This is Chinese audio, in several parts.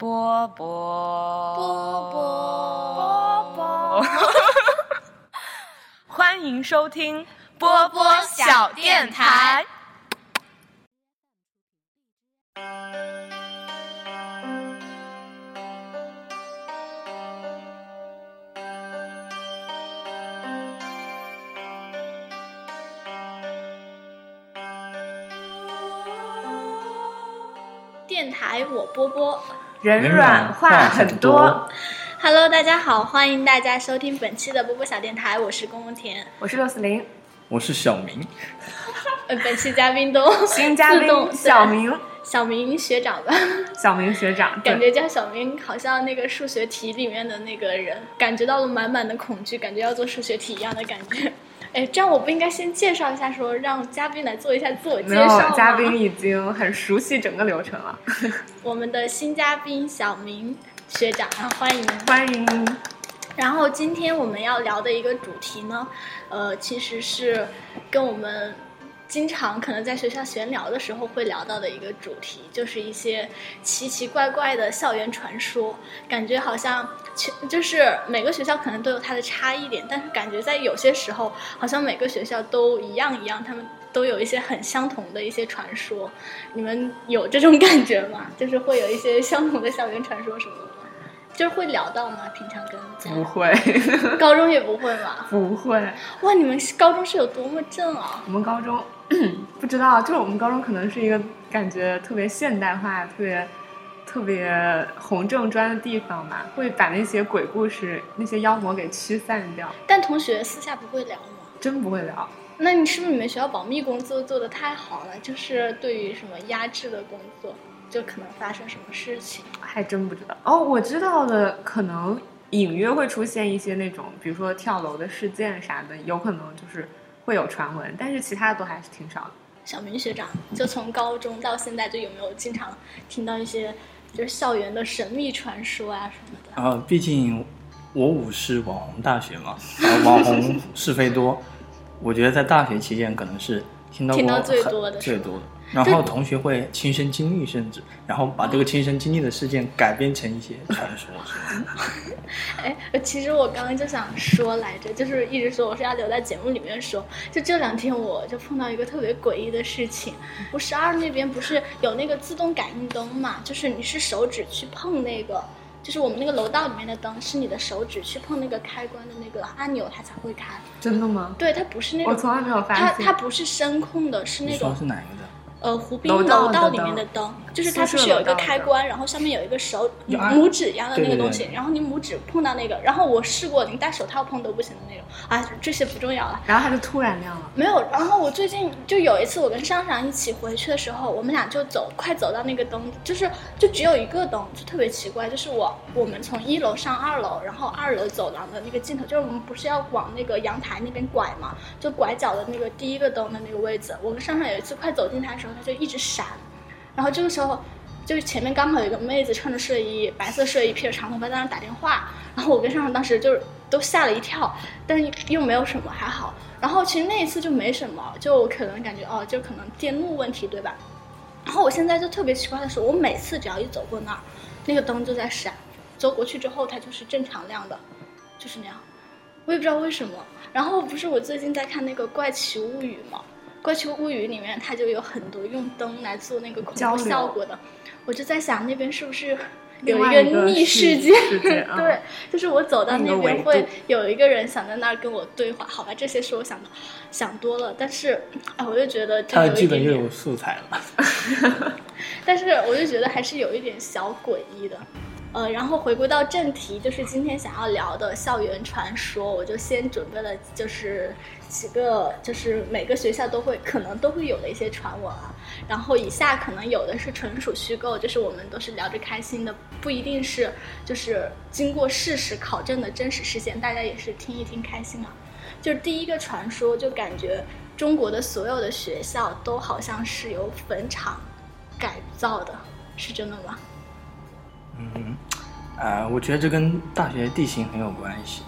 波波波波波，欢迎收听波波小电台。电台我波波人软话很多。，Hello，大家好，欢迎大家收听本期的波波小电台，我是宫宫田。我是六四零，我是小明，呃，本期嘉宾都 新嘉宾小明，小明学长吧，小明学长，感觉叫小明好像那个数学题里面的那个人，感觉到了满满的恐惧，感觉要做数学题一样的感觉。哎，这样我不应该先介绍一下，说让嘉宾来做一下自我介绍吗？有嘉宾已经很熟悉整个流程了，我们的新嘉宾小明学长，啊欢迎。欢迎。然后今天我们要聊的一个主题呢，呃，其实是跟我们经常可能在学校闲聊的时候会聊到的一个主题，就是一些奇奇怪怪的校园传说。感觉好像全就是每个学校可能都有它的差异点，但是感觉在有些时候，好像每个学校都一样一样，他们都有一些很相同的一些传说。你们有这种感觉吗？就是会有一些相同的校园传说什么的吗？就是会聊到吗？平常跟家不会，高中也不会吗？不会。哇，你们高中是有多么正啊！我们高中 不知道，就是我们高中可能是一个感觉特别现代化、特别特别红正专的地方吧，会把那些鬼故事、那些妖魔给驱散掉。但同学私下不会聊吗？真不会聊，那你是不是你们学校保密工作做的太好了？就是对于什么压制的工作，就可能发生什么事情？还真不知道。哦，我知道的可能隐约会出现一些那种，比如说跳楼的事件啥的，有可能就是会有传闻，但是其他的都还是挺少的。小明学长，就从高中到现在，就有没有经常听到一些就是校园的神秘传说啊什么的？啊，毕竟我五是网红大学嘛，然后网红是非多，我觉得在大学期间可能是听到过听到最多的最多的。然后同学会亲身经历，甚至然后把这个亲身经历的事件改编成一些传说，是吧？哎，其实我刚刚就想说来着，就是一直说我是要留在节目里面说。就这两天我就碰到一个特别诡异的事情，我十二那边不是有那个自动感应灯嘛，就是你是手指去碰那个，就是我们那个楼道里面的灯，是你的手指去碰那个开关的那个按钮，它才会开。真的吗？对，它不是那种，我从来没有发它现。它不是声控的，是那你说种是哪一个的？呃，湖滨楼道里面的灯，就是它不是有一个开关，然后上面有一个手拇指一样的那个东西，然后你拇指碰到那个，然后我试过，你戴手套碰都不行的那种。啊，这些不重要了。然后它就突然亮了。没有，然后我最近就有一次，我跟商场一起回去的时候，我们俩就走，快走到那个灯，就是就只有一个灯，就特别奇怪，就是我我们从一楼上二楼，然后二楼走廊的那个尽头，就是我们不是要往那个阳台那边拐嘛，就拐角的那个第一个灯的那个位置，我跟商场有一次快走进它的时候，它就一直闪，然后这个时候。就是前面刚好有一个妹子穿着睡衣，白色睡衣，披着长头发在那打电话，然后我跟上上当时就是都吓了一跳，但是又没有什么，还好。然后其实那一次就没什么，就可能感觉哦，就可能电路问题，对吧？然后我现在就特别奇怪的是，我每次只要一走过那儿，那个灯就在闪，走过去之后它就是正常亮的，就是那样。我也不知道为什么。然后不是我最近在看那个《怪奇物语》嘛，《怪奇物语》里面它就有很多用灯来做那个恐怖效果的，我就在想那边是不是有一个个逆世世界？世界啊对，就是我走到那边会有一个人想在那儿跟我对话。好吧，这些是我想的想多了，但是哎，我就觉得这他的有一点点剧本又有素材了。但是我就觉得还是有一点小诡异的。呃，然后回归到正题，就是今天想要聊的校园传说，我就先准备了，就是几个，就是每个学校都会可能都会有的一些传闻啊。然后以下可能有的是纯属虚构，就是我们都是聊着开心的，不一定是就是经过事实考证的真实事件，大家也是听一听开心啊。就是第一个传说，就感觉中国的所有的学校都好像是由坟场改造的，是真的吗？嗯，啊、我觉得这跟大学地形很有关系，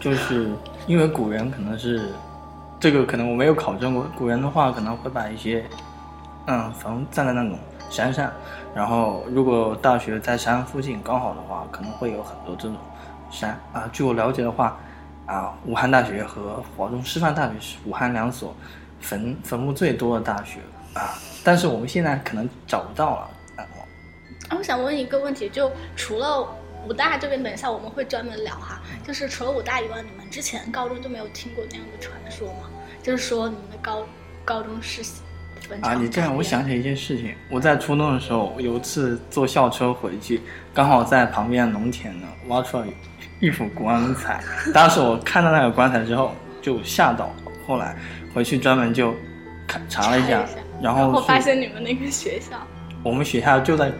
就是因为古人可能是这个可能我没有考证过，古人的话可能会把一些嗯坟葬在那种山上，然后如果大学在山附近刚好的话，可能会有很多这种山啊。据我了解的话，啊，武汉大学和华中师范大学是武汉两所坟坟墓最多的大学啊，但是我们现在可能找不到了。我想问一个问题，就除了武大这边，等一下我们会专门聊哈，就是除了武大以外，你们之前高中就没有听过那样的传说吗？就是说你们的高高中是啊，你这样，我想起一件事情，我在初中的时候，有一次坐校车回去，刚好在旁边的农田呢挖出来一副棺材。当时我看到那个棺材之后就吓到了，后来回去专门就看查了一下，然后是然后发现你们那个学校，我们学校就在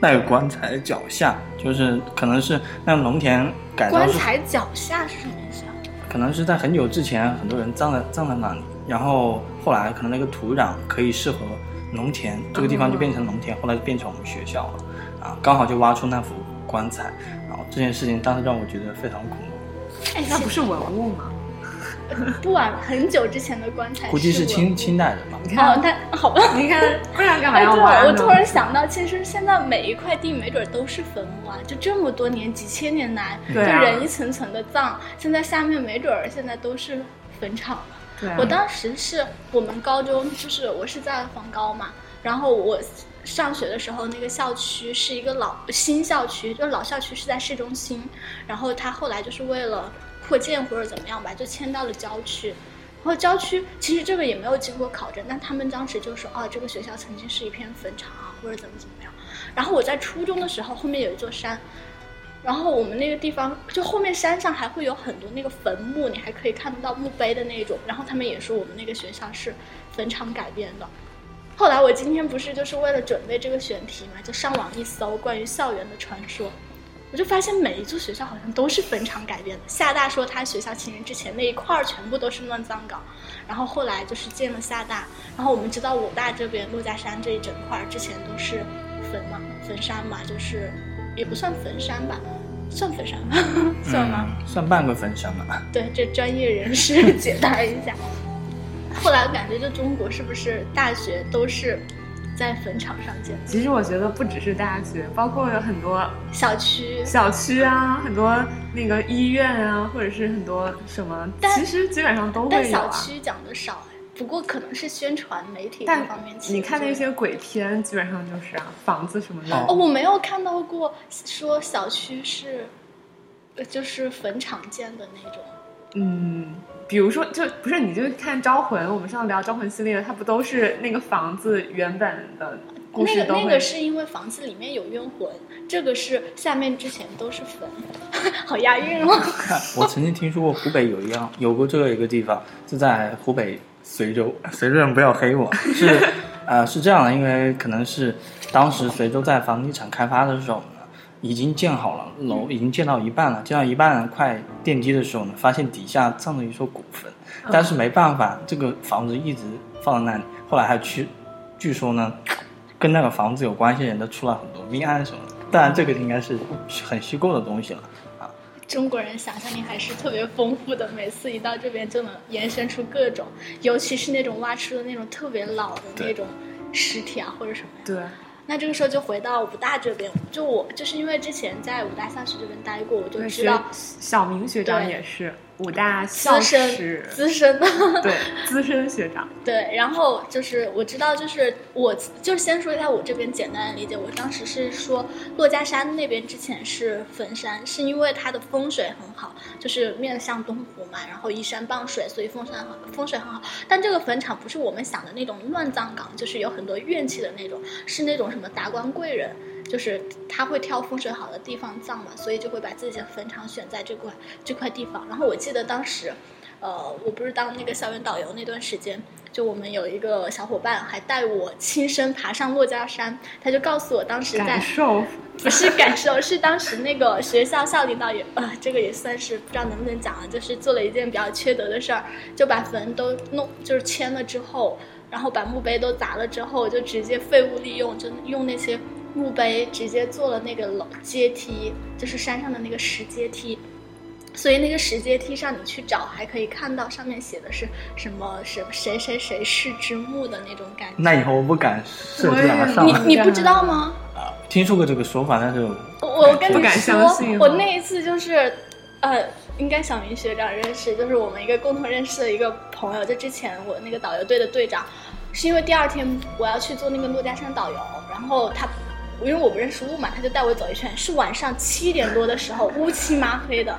那个棺材的脚下，就是可能是那个农田改造棺材脚下是什么意思啊？可能是在很久之前，很多人葬在葬在那里，然后后来可能那个土壤可以适合农田，这个地方就变成农田，后来就变成我们学校了，啊，刚好就挖出那副棺材，然后这件事情当时让我觉得非常恐怖，哎，那不是文物吗？不晚很久之前的棺材，估计是清清代的吧。你看，哦，但好吧。你看，不然干嘛要挖呢？我突然想到，其实现在每一块地没准都是坟墓啊！就这么多年、几千年来，对啊就人一层层的葬，现在下面没准儿现在都是坟场了。对啊我当时是我们高中，就是我是在黄高嘛，然后我上学的时候，那个校区是一个老新校区，就是老校区是在市中心，然后它后来就是为了扩建或者怎么样吧，就迁到了郊区。然后郊区其实这个也没有经过考证，但他们当时就说啊，这个学校曾经是一片坟场啊，或者怎么怎么样。然后我在初中的时候，后面有一座山，然后我们那个地方就后面山上还会有很多那个坟墓，你还可以看得到墓碑的那种。然后他们也说我们那个学校是坟场改编的。后来我今天不是就是为了准备这个选题嘛，就上网一搜关于校园的传说，我就发现每一座学校好像都是坟场改编的。厦大说他学校情人之前那一块儿全部都是乱葬岗，然后后来就是建了厦大，然后我们知道武大这边珞珈山这一整块儿之前都是坟嘛，坟山嘛，就是也不算坟山吧，算坟山吧，算吗？嗯，算半个坟山吧。对，这专业人士解答一下。后来我感觉，就中国是不是大学都是在坟场上见？其实我觉得不只是大学，包括有很多小区小区啊，很多那个医院啊，或者是很多什么，但其实基本上都但会有啊。小区讲的少哎，不过可能是宣传媒体这方面你看那些鬼片，基本上就是啊，房子什么的。哦哦，我没有看到过说小区是，呃就是坟场建的那种。嗯，比如说，就不是你就看《招魂》，我们上次聊《招魂》系列，它不都是那个房子原本的故那个事都会？那个是因为房子里面有冤魂，这个是下面之前都是坟，好押韵哦。我曾经听说过湖北有一样有过这个一个地方，是在湖北随州，随州人不要黑我，是呃是这样的，因为可能是当时随州在房地产开发的时候呢，已经建好了楼，已经建到一半了，建到一半快奠基的时候呢，发现底下葬了一座古坟，但是没办法，这个房子一直放在那里，后来还去，据说呢，跟那个房子有关系的人都出了很多命案什么的，当然这个应该是很虚构的东西了。中国人想象力还是特别丰富的，每次一到这边就能延伸出各种，尤其是那种挖出的那种特别老的那种尸体啊，或者什么呀。对，那这个时候就回到武大这边，就我就是因为之前在武大校区这边待过，我就知道小明学长也是武大校资深史，资深的。对，资深学长。对，然后就是我知道，就是我就先说一下我这边简单的理解。我当时是说，珞珈山那边之前是坟山，是因为它的风水很好，就是面向东湖嘛，然后依山傍水，所以风山很风水很好。但这个坟场不是我们想的那种乱葬岗，就是有很多怨气的那种，是那种什么达官贵人。就是他会挑风水好的地方葬嘛，所以就会把自己的坟场选在这块这块地方。然后我记得当时，呃，我不是当那个校园导游那段时间，就我们有一个小伙伴还带我亲身爬上珞珈山，他就告诉我当时在感受不是感受，是当时那个学校校领导也呃，这个也算是不知道能不能讲了，就是做了一件比较缺德的事儿，就把坟都弄就是迁了之后，然后把墓碑都砸了之后，就直接废物利用，就用那些墓碑直接做了那个楼阶梯，就是山上的那个石阶梯。所以那个石阶梯上你去找，还可以看到上面写的是什么什么谁谁谁是之墓的那种感觉。那以后我不敢设置它上你了。你不知道吗？啊，听说过这个说法，但是我我我跟你说，哦我那一次就是，呃，应该小明学长认识，就是我们一个共同认识的一个朋友。就之前我那个导游队的队长，是因为第二天我要去做那个珞珈山导游，然后他。因为我不认识路嘛，他就带我走一圈。是晚上七点多的时候，乌漆嘛黑的，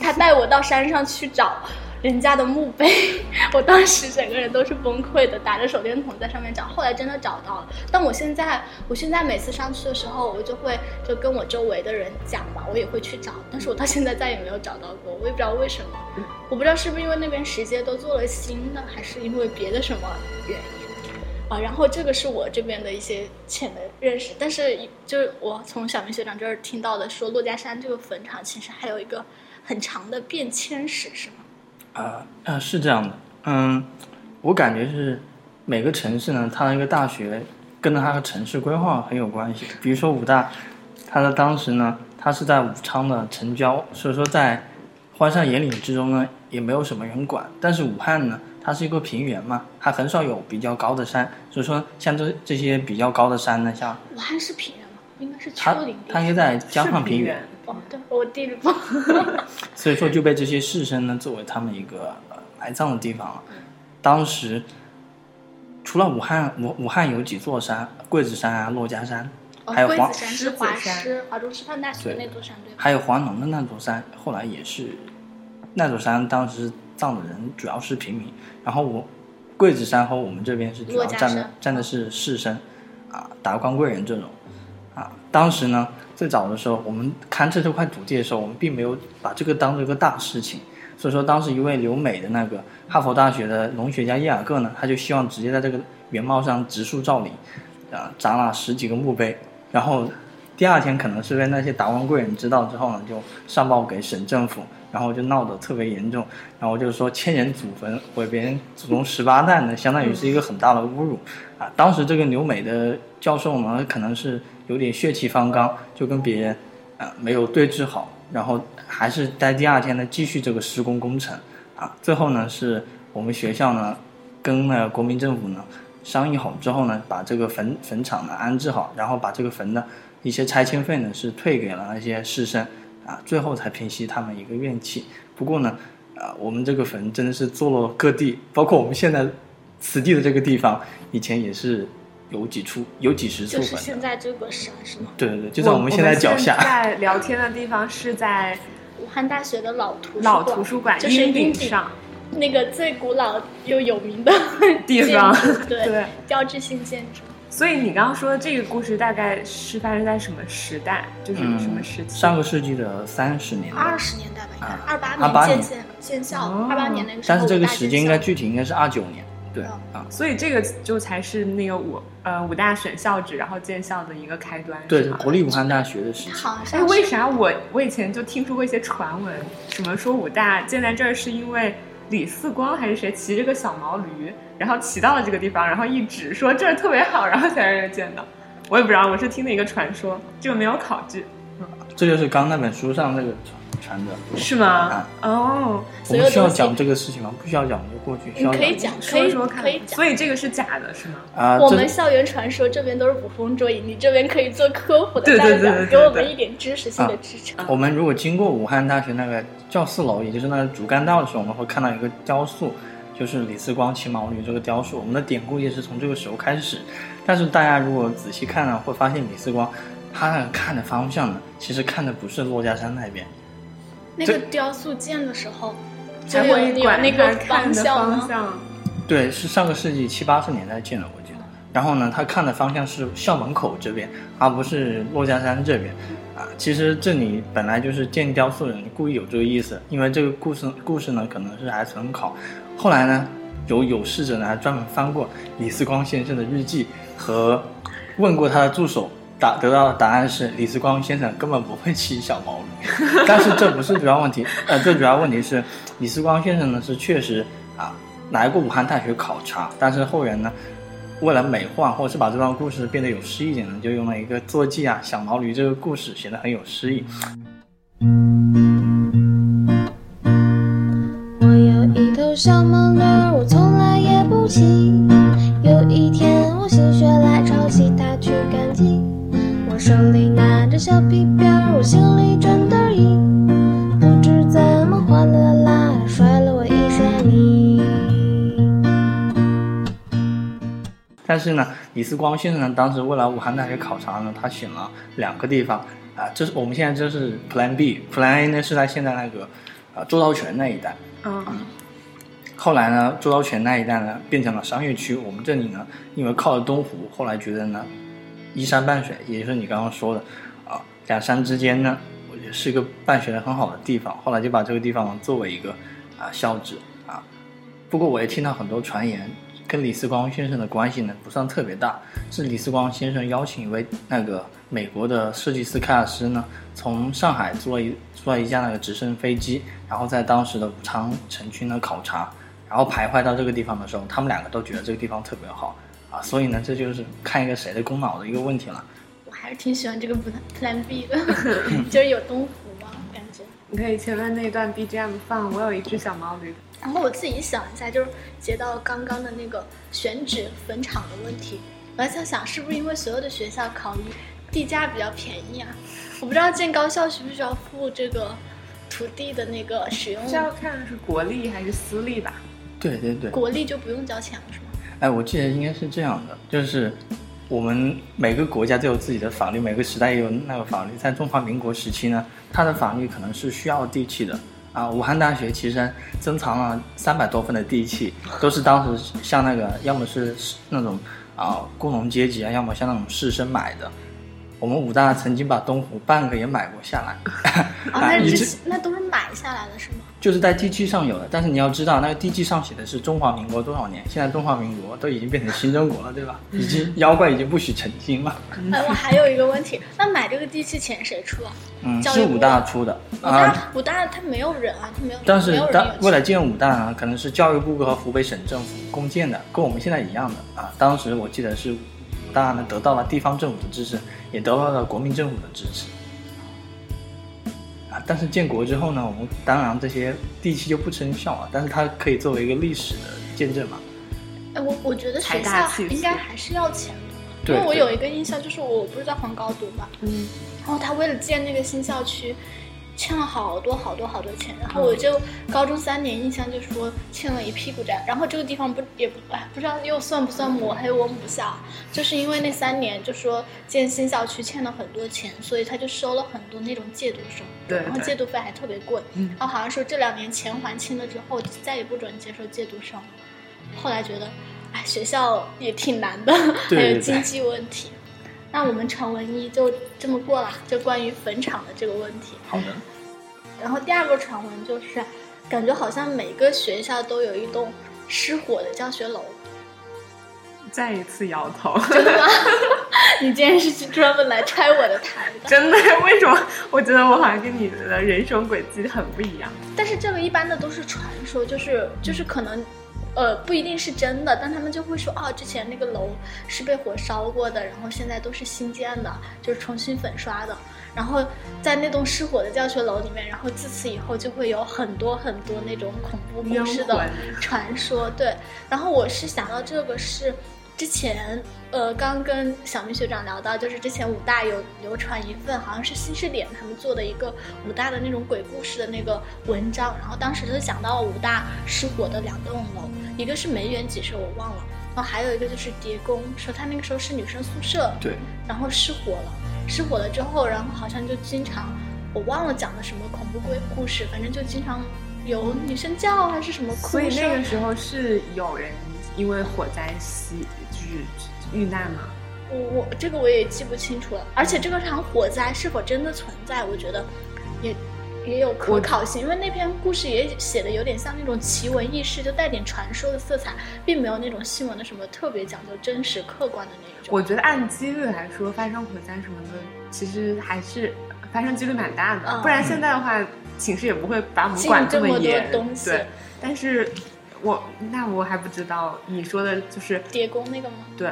他带我到山上去找人家的墓碑。我当时整个人都是崩溃的，打着手电筒在上面找。后来真的找到了，但我现在，我现在每次上去的时候，我就会就跟我周围的人讲嘛，我也会去找。但是我到现在再也没有找到过，我也不知道为什么。我不知道是不是因为那边石阶都做了新的，还是因为别的什么原因。然后这个是我这边的一些浅的认识，但是就是我从小明学长这儿听到的，说珞珈山这个坟场其实还有一个很长的变迁史，是吗？啊呃是这样的，嗯，我感觉是每个城市呢，它的一个大学跟着它的城市规划很有关系。比如说武大，它的当时呢，它是在武昌的城郊，所以说在荒山野岭之中呢，也没有什么人管。但是武汉呢，它是一个平原嘛，它很少有比较高的山，所以说像这这些比较高的山呢，像武汉是平原吗？应该是它丘陵。它应该在江上平原，哦，对，我地理不好。所以说就被这些士绅呢作为他们一个呃埋葬的地方了。当时除了武汉，武武汉有几座山，桂子山啊、珞珈山，哦还有黄桂子山是华山师华中师范大学的那座山，对吧？还有黄龙的那座山，后来也是那座山当时葬的人主要是平民，然后我桂子山和我们这边是主要站的山。站的是士绅，啊，达官贵人这种，啊，当时呢最早的时候，我们勘测这块土地的时候，我们并没有把这个当做一个大事情，所以说当时一位留美的那个哈佛大学的农学家叶尔各呢，他就希望直接在这个原貌上植树造林，啊，砸了十几个墓碑，然后第二天可能是被那些达官贵人知道之后呢，就上报给省政府，然后就闹得特别严重，然后就是说千人祖坟毁别人祖宗十八代呢，相当于是一个很大的侮辱啊。当时这个留美的教授呢，可能是有点血气方刚，就跟别人啊没有对峙好，然后还是在第二天呢继续这个施工工程啊。最后呢，是我们学校呢跟那个国民政府呢商议好之后呢，把这个坟坟场呢安置好，然后把这个坟的一些拆迁费呢是退给了那些士绅啊，最后才平息他们一个怨气。不过呢，啊，我们这个坟真的是坐落各地，包括我们现在此地的这个地方，以前也是有几处有几十处就是。现在这个山是吗？对对对，就在我们现在脚下。在聊天的地方是在武汉大学的老图书老图书馆就是鹰顶鹰顶上那个最古老又有名的地方建筑 对，对。标志性建筑。所以你刚刚说的这个故事大概是发生在什么时代？就是嗯，什么时期？上个世纪的三十年代。二十年代吧，应该啊二八28年建县建校，哦二八年那个时候。但是这个时间应该具体应该是二九年，对哦啊，所以这个就才是那个武呃武大选校制，然后建校的一个开端。对国立武汉大学的时期。哎，好像是为啥我我以前就听说过一些传闻，什么说武大建在这儿是因为李四光还是谁骑着个小毛驴，然后骑到了这个地方，然后一指说这儿特别好，然后才让人见到。我也不知道，我是听的一个传说，这个没有考据，这就是刚那本书上那个传的。是吗？哦，我们需要讲这个事情吗？不需要讲，就过去。需要你可以讲讲，可以说说看可以。讲。所以这个是假的，是吗？啊，我们校园传说这边都是捕风捉影，你这边可以做科普的对代表，对对对对给我们一点知识性的支撑。我们如果经过武汉大学那个教四楼，也就是那个主干道的时候，我们会看到一个雕塑，就是李四光骑毛驴这个雕塑。我们的典故也是从这个时候开始。但是大家如果仔细看呢，会发现李四光他那个看的方向呢，其实看的不是珞珈山那边，那个雕塑建的时候，就管那个？方向。对，是上个世纪七八十年代建的，我记得。然后呢，他看的方向是校门口这边，而不是珞珈山这边。啊，其实这里本来就是建雕塑人故意有这个意思，因为这个故事故事呢可能是还存考。后来呢，有有识者呢还专门翻过李四光先生的日记和问过他的助手，答得到的答案是李四光先生根本不会骑小毛驴。但是这不是主要问题，呃，最主要问题是李四光先生呢是确实啊来过武汉大学考察，但是后人呢，为了美化或者是把这段故事变得有诗意点呢，就用了一个坐骑啊小毛驴这个故事，显得很有诗意。我有一头小毛驴，我从来也不骑。手里拿着小皮鞭，我心里转得意。不知怎么哗啦啦啦，摔了我一身泥。但是呢，李四光先生呢，当时为了武汉大学考察呢，他选了两个地方啊，这是我们现在这是 Plan B，Plan A 呢是在现在那个啊周道泉那一带。嗯，后来呢，周道泉那一带呢变成了商业区，我们这里呢，因为靠着东湖，后来觉得呢，依山傍水，也就是你刚刚说的啊，两山之间呢，我觉得是一个办学的很好的地方，后来就把这个地方作为一个啊校址啊。不过我也听到很多传言，跟李四光先生的关系呢不算特别大，是李四光先生邀请一位那个美国的设计师凯尔斯呢，从上海租了一租了一架那个直升飞机，然后在当时的武昌城区呢考察，然后徘徊到这个地方的时候，他们两个都觉得这个地方特别好啊，所以呢，这就是看一个谁的功劳的一个问题了。我还是挺喜欢这个 Plan B 的 就是有东湖嘛，感觉。你可以前面那段 BGM 放《我有一只小毛驴》。然后我自己想一下，就是接到刚刚的那个选址坟场的问题，我还在想，是不是因为所有的学校考虑地价比较便宜啊？我不知道建高校需不需要付这个土地的那个使用，这要看是国立还是私立吧？对对对，国立就不用交钱了，是吗？哎，我记得应该是这样的，就是我们每个国家都有自己的法律，每个时代也有那个法律。在中华民国时期呢，它的法律可能是需要地契的啊。武汉大学其实珍藏了三百多份的地契，都是当时像那个要么是那种啊工农阶级啊，要么像那种士绅买的。我们武大曾经把东湖半个也买过下来，啊，那 那都是买下来的是吗？就是在地契上有的，但是你要知道，那个地契上写的是中华民国多少年，现在中华民国都已经变成新中国了，对吧？已经妖怪已经不许成精了。哎，我还有一个问题，那买这个地契钱谁出啊？嗯，是武大出的武啊，大武大他没有人啊，他没有，但是当为了建武大呢，可能是教育部和湖北省政府共建的，跟我们现在一样的啊。当时我记得是武大呢得到了地方政府的支持，也得到了国民政府的支持。啊，但是建国之后呢，我们当然这些地契就不生效了，但是它可以作为一个历史的见证嘛。哎，我我觉得学校应该还是要钱的，因为我有一个印象，就是我不是在黄高读嘛，嗯，然后他为了建那个新校区，欠了好多好多好多钱，然后嗯。我就高中三年印象就是说欠了一屁股债，然后这个地方不也不哎不知道又算不算抹黑我母校，就是因为那三年就说建新校区欠了很多钱，所以他就收了很多那种借读生，对然后借读费还特别贵，嗯。然后好像说这两年钱还清了之后，再也不准接受借读生了，后来觉得哎学校也挺难的，还有经济问题。那我们传闻一就这么过了，就关于坟场的这个问题。好的，然后第二个传闻就是，感觉好像每个学校都有一栋失火的教学楼。再一次摇头。真的吗？你竟然是去专门来拆我的台的？真的？为什么？我觉得我好像跟你的人生轨迹很不一样。但是这个一般的都是传说，就是就是可能，呃，不一定是真的，但他们就会说，哦，之前那个楼是被火烧过的，然后现在都是新建的，就是重新粉刷的。然后在那栋失火的教学楼里面，然后自此以后就会有很多很多那种恐怖故事的传说。对，然后我是想到这个是之前呃刚跟小明学长聊到，就是之前武大有流传一份好像是新视点他们做的一个武大的那种鬼故事的那个文章，然后当时就讲到了武大失火的两栋楼，一个是梅园几舍我忘了，然后还有一个就是蝶宫，说他那个时候是女生宿舍，对，然后失火了，失火了之后，然后好像就经常，我忘了讲的什么恐怖鬼故事，反正就经常有女生叫还是什么哭所以那个。时候是有人因为火灾死，就是遇难吗？我我这个我也记不清楚了，而且这个场火灾是否真的存在，我觉得也也有可我考性，因为那篇故事也写的有点像那种奇闻异事，就带点传说的色彩，并没有那种新闻的什么特别讲究真实客观的那种。我觉得按几率来说，发生火灾什么的，其实还是发生几率蛮大的。嗯不然现在的话，寝室也不会把我们管这么多。东西对，但是我那我还不知道，你说的就是叠工那个吗？对，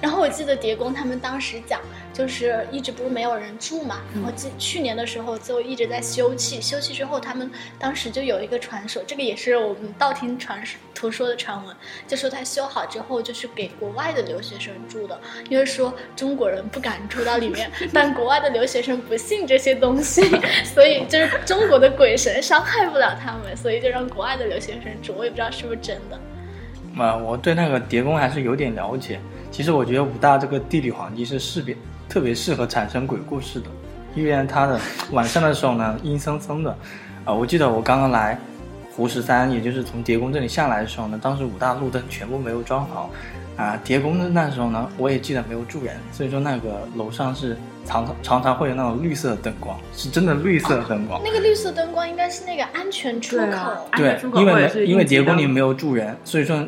然后我记得蝶宫他们当时讲，就是一直不是没有人住嘛，然后去去年的时候就一直在休憩，休憩之后他们当时就有一个传说，这个也是我们道听传途说的传闻，就说他修好之后就是给国外的留学生住的，因为说中国人不敢住到里面，但国外的留学生不信这些东西，所以就是中国的鬼神伤害不了他们，所以就让国外的留学生住，我也不知道是不是真的。呃，我对那个叠宫还是有点了解。其实我觉得武大这个地理环境是适别特别适合产生鬼故事的，因为它的晚上的时候呢阴森森的。啊、我记得我刚刚来湖十三，也就是从叠宫这里下来的时候呢，当时武大路灯全部没有装好，啊、叠宫的那时候呢，我也记得没有住人，所以说那个楼上是常常常常会有那种绿色的灯光，是真的绿色的灯光。那个绿色灯光应该是那个安全出口。对因为因为应急灯叠宫里没有住人，所以说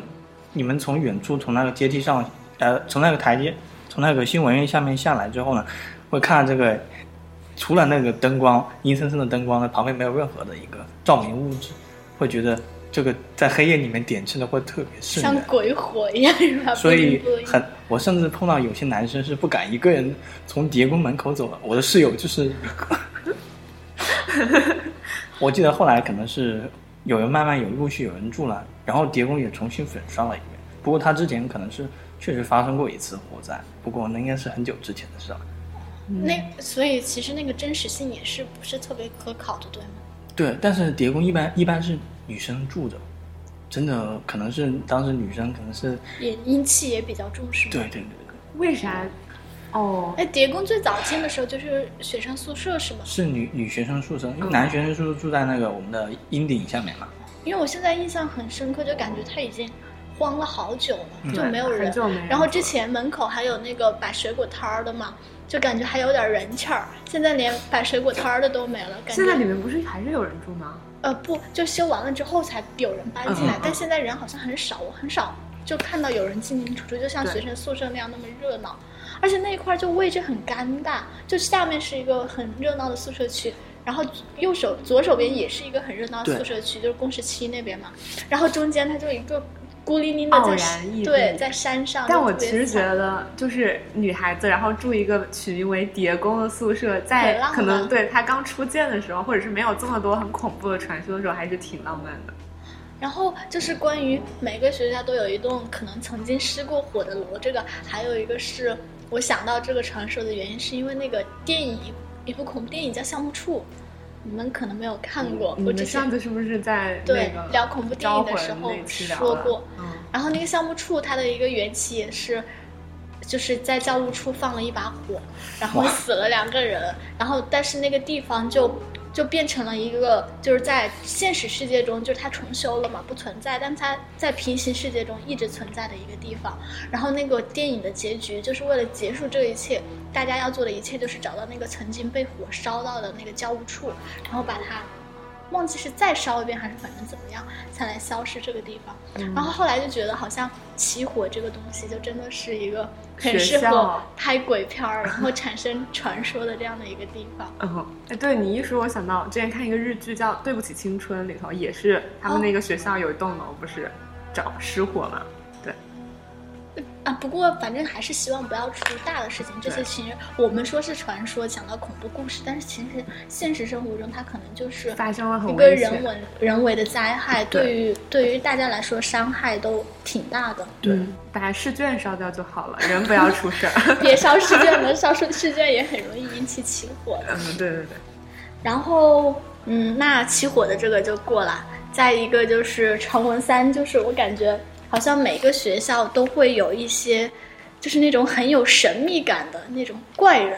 你们从远处从那个阶梯上，呃，从那个台阶，从那个新闻院下面下来之后呢，会看到这个除了那个灯光阴森森的灯光呢，旁边没有任何的一个照明物质，会觉得这个在黑夜里面点缀的会特别瘆人。像鬼火一样，是吧？所以很，我甚至碰到有些男生是不敢一个人从叠宫门口走的。我的室友就是 我记得后来可能是有人慢慢有陆续有人住了，然后叠宫也重新粉刷了一遍。不过他之前可能是确实发生过一次火灾，不过那应该是很久之前的事了。那所以其实那个真实性也是不是特别可考的，对吗？对，但是叠宫一般一般是女生住的，真的可能是当时女生可能是也阴气也比较重，是吗？对对对对，为啥？哦，哎，叠宫最早建的时候就是学生宿舍是吗？是女女学生宿舍，因为嗯男学生宿舍住在那个我们的阴顶下面嘛。因为我现在印象很深刻，就感觉它已经荒了好久了，就没有人。然后之前门口还有那个摆水果摊儿的嘛，就感觉还有点人气儿。现在连摆水果摊儿的都没了，感觉现在里面不是还是有人住吗？呃不，就修完了之后才有人搬进来，嗯嗯嗯。但现在人好像很少，我很少就看到有人进进出出，就像学生宿舍那样那么热闹。而且那一块就位置很尴尬，就下面是一个很热闹的宿舍区，然后右手左手边也是一个很热闹的宿舍区，就是工十七那边嘛，然后中间它就一个孤零零的傲在然对在山上，但我其实觉得，就是女孩子，然后住一个取名为叠宫的宿舍，在可能对她刚初建的时候，或者是没有这么多很恐怖的传说的时候，还是挺浪漫的。然后就是关于每个学校都有一栋可能曾经失过火的楼，这个还有一个是我想到这个传说的原因，是因为那个电影一部恐怖电影叫《项目处》，你们可能没有看过，我之前上次是不是在对聊恐怖电影的时候说过，嗯，然后那个项目处它的一个缘起也是，就是在教务处放了一把火，然后死了两个人，然后但是那个地方就就变成了一个就是在现实世界中就是它重修了嘛不存在，但它在平行世界中一直存在的一个地方。然后那个电影的结局就是为了结束这一切，大家要做的一切就是找到那个曾经被火烧到的那个教务处，然后把它。忘记是再烧一遍还是反正怎么样才能消失这个地方，嗯然后后来就觉得好像起火这个东西就真的是一个很学适合校拍鬼片儿，然后产生传说的这样的一个地方。嗯，哎，对你一说，我想到之前看一个日剧叫《对不起青春》，里头也是他们那个学校有一栋楼不是着失火嘛？对，啊，不过反正还是希望不要出大的事情。这些其实我们说是传说，讲到恐怖故事，但是其实现实生活中它可能就是发生了很一个。人为人为的灾害，对对于对于大家来说伤害都挺大的。嗯，把试卷烧掉就好了，人不要出事儿。别烧试卷了，烧出试卷也很容易引起起火的。嗯，对对对，然后，嗯，那起火的这个就过了。再一个就是传闻三，就是我感觉好像每个学校都会有一些，就是那种很有神秘感的那种怪人，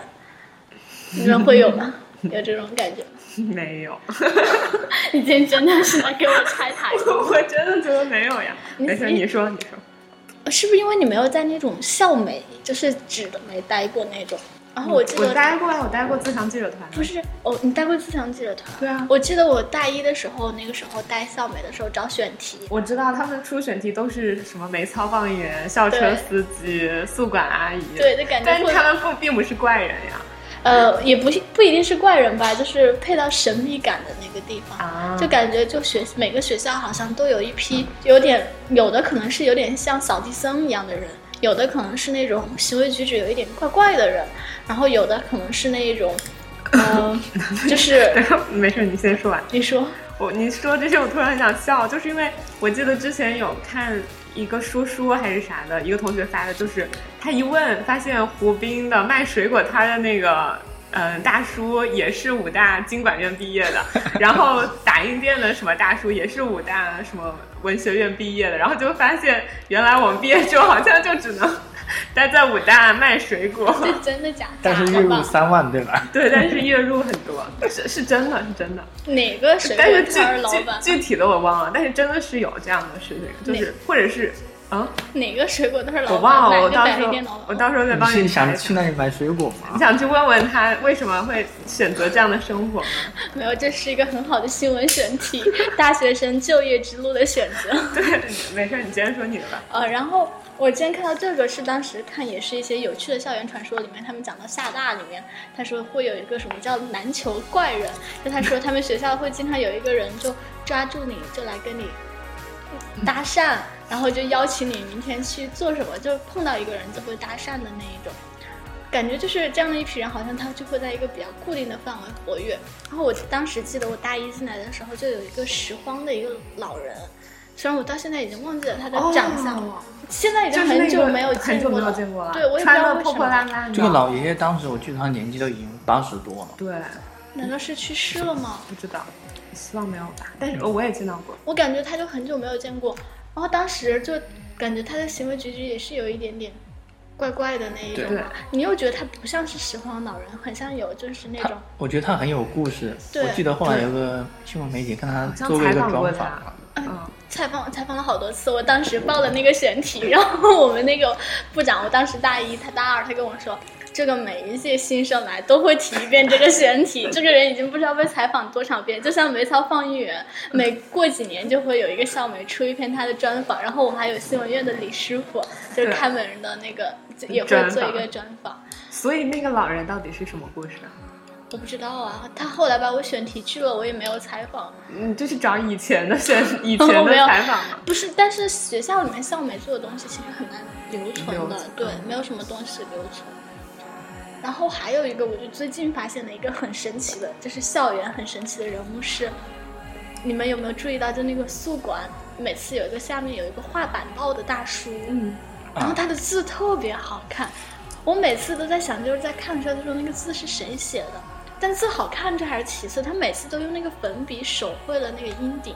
你们会有吗？有这种感觉吗？没有，你今天真的是来给我拆台吗？我真的觉得没有呀。没事，你说，你说。是不是因为你没有在那种校美，就是纸的没待过那种？然后我记得我待过啊，我待过自强记者团。不是哦，你待过自强记者团？对啊我记得我大一的时候，那个时候待校美的时候找选题，我知道他们出选题都是什么煤操放员、校车司机、宿管阿姨。对，就感觉但是他们不并不是怪人呀。呃，也不不一定是怪人吧，就是配到神秘感的那个地方。啊，就感觉就学每个学校好像都有一批有点有的可能是有点像扫地僧一样的人，有的可能是那种行为举止有一点怪怪的人，然后有的可能是那种，呃，就是 没事，你先说完。你说我你说这些，我突然很想笑，就是因为我记得之前有看一个说书还是啥的，一个同学发的，就是他一问，发现湖滨的卖水果摊的那个。嗯，大叔也是武大经管院毕业的，然后打印店的什么大叔也是武大什么文学院毕业的，然后就发现原来我们毕业之后好像就只能待在武大卖水果，这真的假的？但是月入三万，对吧？对，但是月入很多，是是真的是真的。哪个水但是果摊老具板？具具体的我忘了，但是真的是有这样的事情，就是或者是啊，哪个水果都是老板？忘了，我到时候再你帮是想。去那里买水果吗你？想去问问他为什么会选择这样的生活吗？没有，这是一个很好的新闻选题，大学生就业之路的选择。对，没事，你接着说你的吧。呃，然后我今天看到这个是当时看也是一些有趣的校园传说里面，他们讲到厦大里面，他说会有一个什么叫篮球怪人，就他说他们学校会经常有一个人就抓住你，就来跟你搭讪，然后就邀请你明天去做什么，就碰到一个人就会搭讪的那一种。感觉就是这样的一批人，好像他就会在一个比较固定的范围活跃。然后我当时记得我大一进来的时候，就有一个拾荒的一个老人，虽然我到现在已经忘记了他的长相，哦现在已经就是那个很久没有很久没有见过了。对我也不知道为什的破破烂么。烂。这个老爷爷当时我记得他年纪都已经八十多了。对，难道是去世了吗？不知道，希望没有吧。但是我也见到过。我感觉他就很久没有见过，然后当时就感觉他的行为举止也是有一点点怪怪的那一种。对，你又觉得他不像是拾荒老人，很像有就是那种，我觉得他很有故事。对。我记得后来有个新闻媒体跟他做过一个采访过专访嗯，采访采访了好多次，我当时报了那个选题，然后我们那个部长，我当时大一，他大二，他跟我说，这个每一届新生来都会提一遍这个选题，这个人已经不知道被采访多少遍，就像梅超放映员，每过几年就会有一个校媒出一篇他的专访，然后我还有新闻院的李师傅，就是对看门人的那个也会做一个专访。所以那个老人到底是什么故事啊？我不知道啊，他后来把我选题去了，我也没有采访。嗯，就是找以前的选 以前的没有采访吗。不是，但是学校里面校媒做的东西其实很难留存的，存对，没有什么东西留存。然后还有一个，我就最近发现的一个很神奇的，就是校园很神奇的人物是，你们有没有注意到？就那个宿管，每次有一个下面有一个画板报的大叔，嗯，然后他的字特别好看，我每次都在想，就是在看的时候就说那个字是谁写的，但字好看这还是其次，他每次都用那个粉笔手绘了那个阴顶，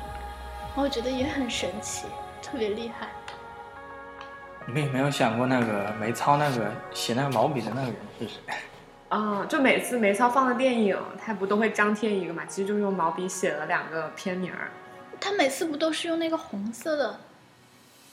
然后我觉得也很神奇，特别厉害。你们有没有想过那个没操那个写那个毛笔的那个人是谁？啊，就每次梅操放的电影，他不都会张贴一个嘛？其实就是用毛笔写了两个片名儿。他每次不都是用那个红色的？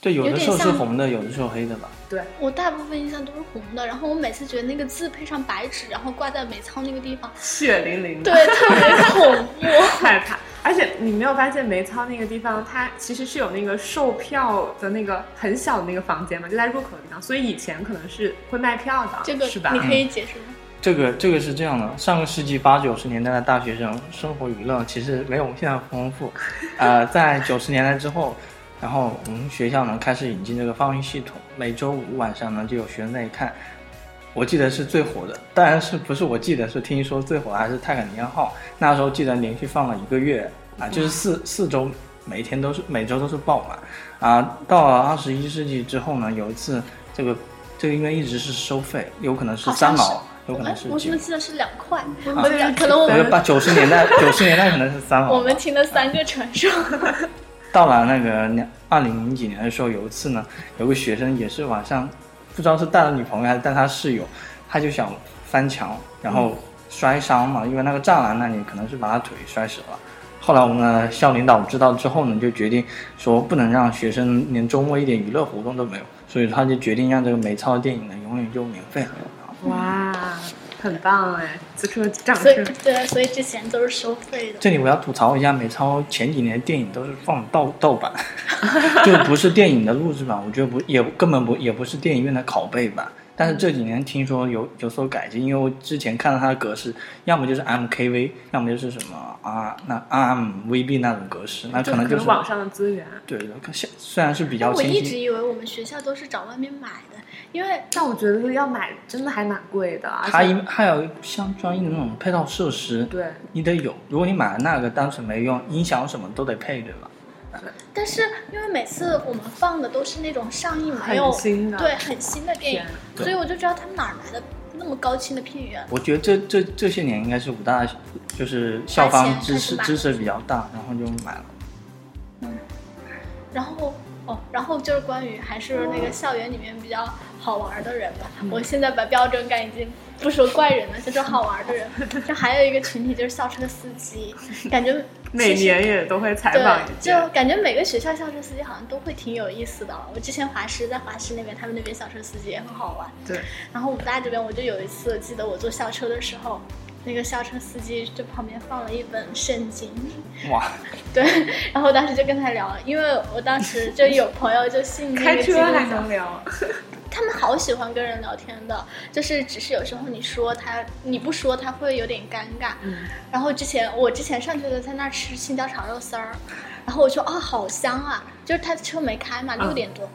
对，有的时候是像红的，有的时候黑的吧。对，我大部分印象都是红的，然后我每次觉得那个字配上白纸，然后挂在美操那个地方，血淋淋的，对，特别恐怖。害怕。而且你没有发现梅操那个地方，它其实是有那个售票的那个很小的那个房间嘛，就在入口的地方，所以以前可能是会卖票的，这个是吧你？可以解释吗？这个这个是这样的，上个世纪八九十年代的大学生生活娱乐其实没有我们现在丰富，呃，在九十年代之后，然后我们学校呢开始引进这个放映系统，每周五晚上呢就有学生在看。我记得是最火的，当然是不是我记得是听说最火的还是《泰坦尼克号》，那时候记得连续放了一个月啊，就是四四周，每天都是每周都是爆满啊。到了二十一世纪之后呢，有一次这个这个应该一直是收费，有可能是三毛，有可能是，哎我几怎么记得是两块？可能我们八九十年代，九十年代可能是三毛。我们听了三个传说。到了那个两二零零几年的时候，有一次呢，有个学生也是晚上，不知道是带了女朋友还是带他室友，他就想翻墙，然后摔伤嘛，因为那个栅栏那里可能是把他腿摔折了。后来我们的校领导知道之后呢，就决定说不能让学生连周末一点娱乐活动都没有，所以他就决定让这个美操电影呢永远就免费了。哇，很棒哎！此处掌所以声。对，所以之前都是收费的。这里我要吐槽一下，美超前几年电影都是放盗盗版，就不是电影的录制版，我觉得不也根本不也不是电影院的拷贝版，但是这几年听说有有所改进，因为我之前看到它的格式，要么就是 MKV，要么就是什么 R 那 RMVB 那种格式，那可能就是网上的资源。对对，虽虽然是比较我，一直以为我们学校都是找外面买的，因为但我觉得要买真的还蛮贵的，而它且因还有像专业的那种配套设施，对你得有。如果你买了那个，当时没用，音响什么都得配，对吧？对但是因为每次我们放的都是那种上映没有很新的对很新的电影所以我就知道他们哪儿来的那么高清的片源。我觉得这这这些年应该是武大，就是校方支持支持比较大，然后就买了。嗯然后哦，然后就是关于还是那个校园里面比较好玩的人吧。嗯我现在把标准感已经不说怪人了，就说好玩的人。就还有一个群体就是校车司机，感觉 每年也都会采对访一，就。感觉每个学校校车司机好像都会挺有意思的。我之前华师在华师那边，他们那边校车司机也很好玩。对，然后武大这边，我就有一次记得我坐校车的时候，那个校车司机就旁边放了一本圣经，哇，对，然后当时就跟他聊，因为我当时就有朋友就信那开个基督车还教能聊，他们好喜欢跟人聊天的，就是只是有时候你说他，你不说他会有点尴尬。嗯，然后之前我之前上学的在那儿吃青椒炒肉丝儿，然后我说啊好香啊，就是他的车没开嘛，六点多，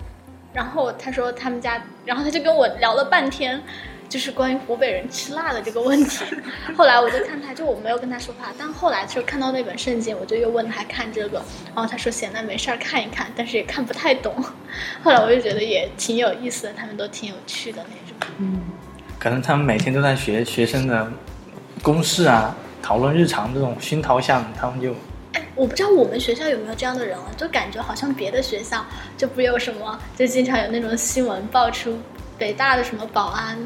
然后他说他们家，然后他就跟我聊了半天。就是关于湖北人吃辣的这个问题，后来我就看他，就我没有跟他说话，但后来就看到那本圣经，我就又问他看这个，然后他说闲的没事儿看一看，但是也看不太懂。后来我就觉得也挺有意思的，他们都挺有趣的那种。嗯，可能他们每天都在学学生的公式啊，讨论日常这种熏陶下，他们就哎，我不知道我们学校有没有这样的人啊，就感觉好像别的学校就不有什么，就经常有那种新闻爆出北大的什么保安，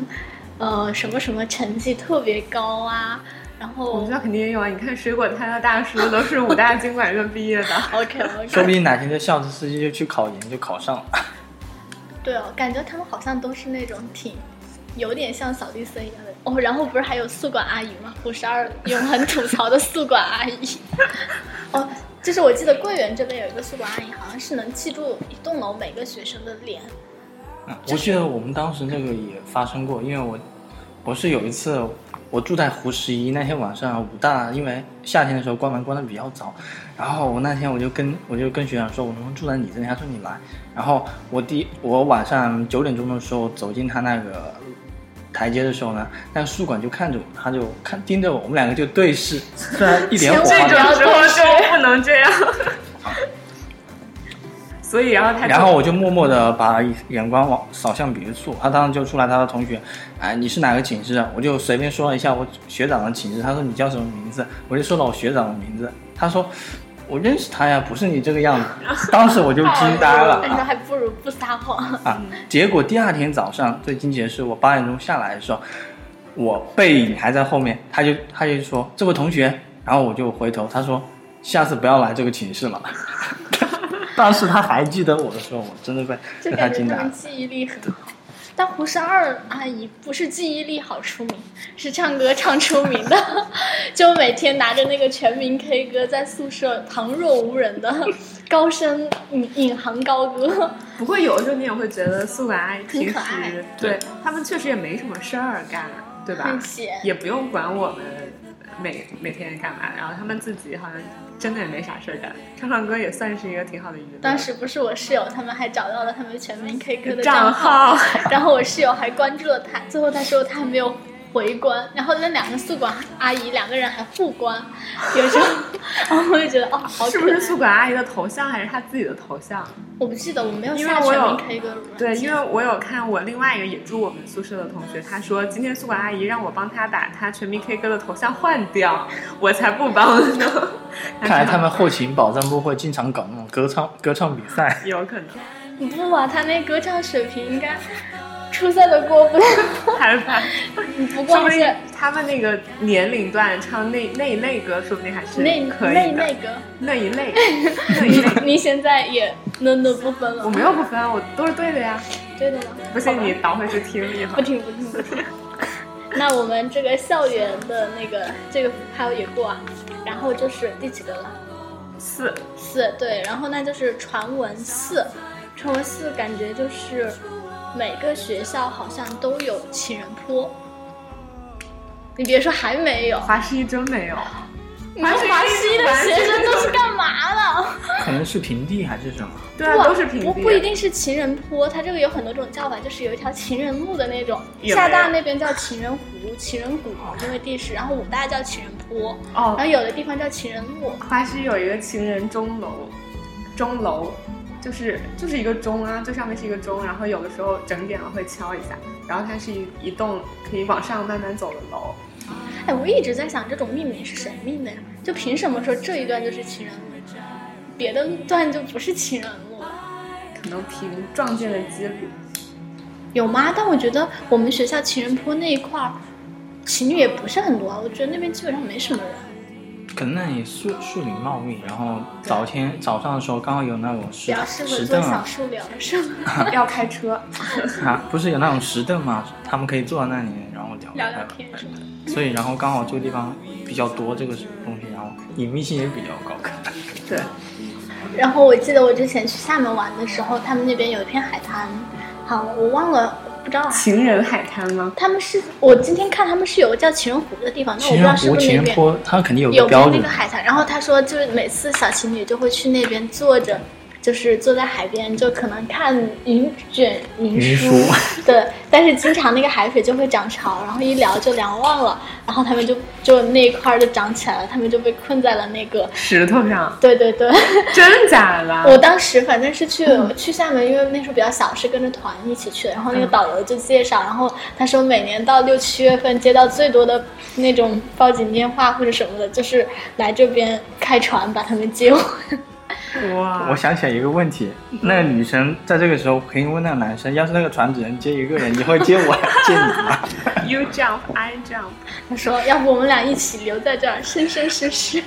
呃，什么什么成绩特别高啊，然后我们学校肯定也有啊。你看水果摊的大叔都是武大经管院毕业的。OK OK，说不定哪天这校车司机就去考研就考上了。对哦，感觉他们好像都是那种挺有点像扫地僧一样的哦。然后不是还有宿管阿姨吗？五十二永恒吐槽的宿管阿姨。哦，就是我记得桂园这边有一个宿管阿姨，好像是能记住一栋楼每个学生的脸。嗯我记得我们当时那个也发生过，因为我我是有一次我住在湖十一那天晚上，武大因为夏天的时候关门关的比较早，然后我那天我就跟我就跟学长说，我能不能住在你这里？他说你来。然后我第我晚上九点钟的时候走进他那个台阶的时候呢，那个宿管就看着我，他就看盯着我，我们两个就对视，虽然一点火花这都没有种时候就不能这样。所以，然后他然后我就默默的把眼光往扫向别处，他当时就出来，他的同学，哎，你是哪个寝室啊？我就随便说了一下我学长的寝室，他说你叫什么名字？我就说了我学长的名字，他说我认识他呀，不是你这个样子。当时我就惊呆了感觉啊还不如不撒谎。啊！结果第二天早上最惊奇的是，我八点钟下来的时候，我背影还在后面，他就他就说这位同学，然后我就回头，他说下次不要来这个寝室了。当时他还记得我的时候，我真的被就被他惊呆了感觉他们。记忆力很好。但胡十二阿姨不是记忆力好出名，是唱歌唱出名的，就每天拿着那个全民 K 歌在宿舍旁若无人的高声引引吭高歌。不过有的时候你也会觉得宿管阿姨平挺可爱时对他们确实也没什么事儿干，对吧也不用管我们每每天干嘛，然后他们自己好像真的也没啥事儿干，唱唱歌也算是一个挺好的娱乐。当时不是我室友，他们还找到了他们全民 K 歌的账号，号然后我室友还关注了他，最后他说他还没有回关，然后那两个宿管阿姨两个人还互关，有时候，然后我就觉得哦，好。是不是宿管阿姨的头像还是她自己的头像？我不记得，我没有因为我有下全民 K 歌。对，因为我有看我另外一个也住我们宿舍的同学，他说今天宿管阿姨让我帮他把他全民 K 歌的头像换掉，我才不帮呢。看来他们后勤保障部会经常搞那种歌唱歌唱比赛。有可能不啊，他那歌唱水平应该初赛的过不了。害怕，不过是不定他们那个年龄段唱那那一类歌，说不定还是那可。那那个，那一类，那一类，你现在也能的不分了。我没有不分，我都是对的呀。对的吗？不信你倒回去听一会儿。不听不听不听。那我们这个校园的那个这个还有也过啊，然后就是第几个了？四，四对，然后那就是传闻四，传闻四感觉就是每个学校好像都有情人坡。你别说还没有，华西真没有。你们华西的学生都是干嘛的？可能是平地还是什么？对啊，都是平地。不不一定是情人坡，它这个有很多种叫法，就是有一条情人路的那种。厦大那边叫情人湖、情人谷，因为地势，然后武大叫情人坡，哦然后有的地方叫情人路。华西有一个情人钟楼，钟楼就是就是一个钟啊，最上面是一个钟，然后有的时候整点了会敲一下，然后它是一一栋可以往上慢慢走的楼。哎，我一直在想，这种命名是谁命的呀？就凭什么说这一段就是情人路，别的段就不是情人路？可能凭撞见的几率。有吗？但我觉得我们学校情人坡那一块儿，情侣也不是很多啊。我觉得那边基本上没什么人。可能那里树树林茂密，然后早天早上的时候刚好有那种比石较适合石凳啊，小树聊，是吗？要开车，啊，不是有那种石凳吗？他们可以坐在那里，然后聊聊聊天是吗？所以然后刚好这个地方比较多这个东西，然后隐秘性也比较高。对，然后我记得我之前去厦门玩的时候，他们那边有一片海滩，好，我忘了，不知道啊。情人海滩吗？他们是我今天看他们是有个叫情人湖的地方，那我不知道情人湖、是不是那边情人坡，它肯定有有个标志那个。海滩。然后他说，就是每次小情侣就会去那边坐着，就是坐在海边，就可能看云卷云云舒。对，但是经常那个海水就会涨潮，然后一聊就聊忘了，然后他们就就那一块儿就涨起来了，他们就被困在了那个。石头上，对对对，真假的？我当时反正是去、去厦门，因为那时候比较小，是跟着团一起去的。然后那个导游就介绍，然后他说每年到六七月份接到最多的那种报警电话或者什么的，就是来这边开船把他们接回。哇，我想起来一个问题，那个女生在这个时候可以问那个男生，要是那个船只能接一个人，你会接我 接你吗？You jump, I jump。他说要不我们俩一起留在这儿，生生世世。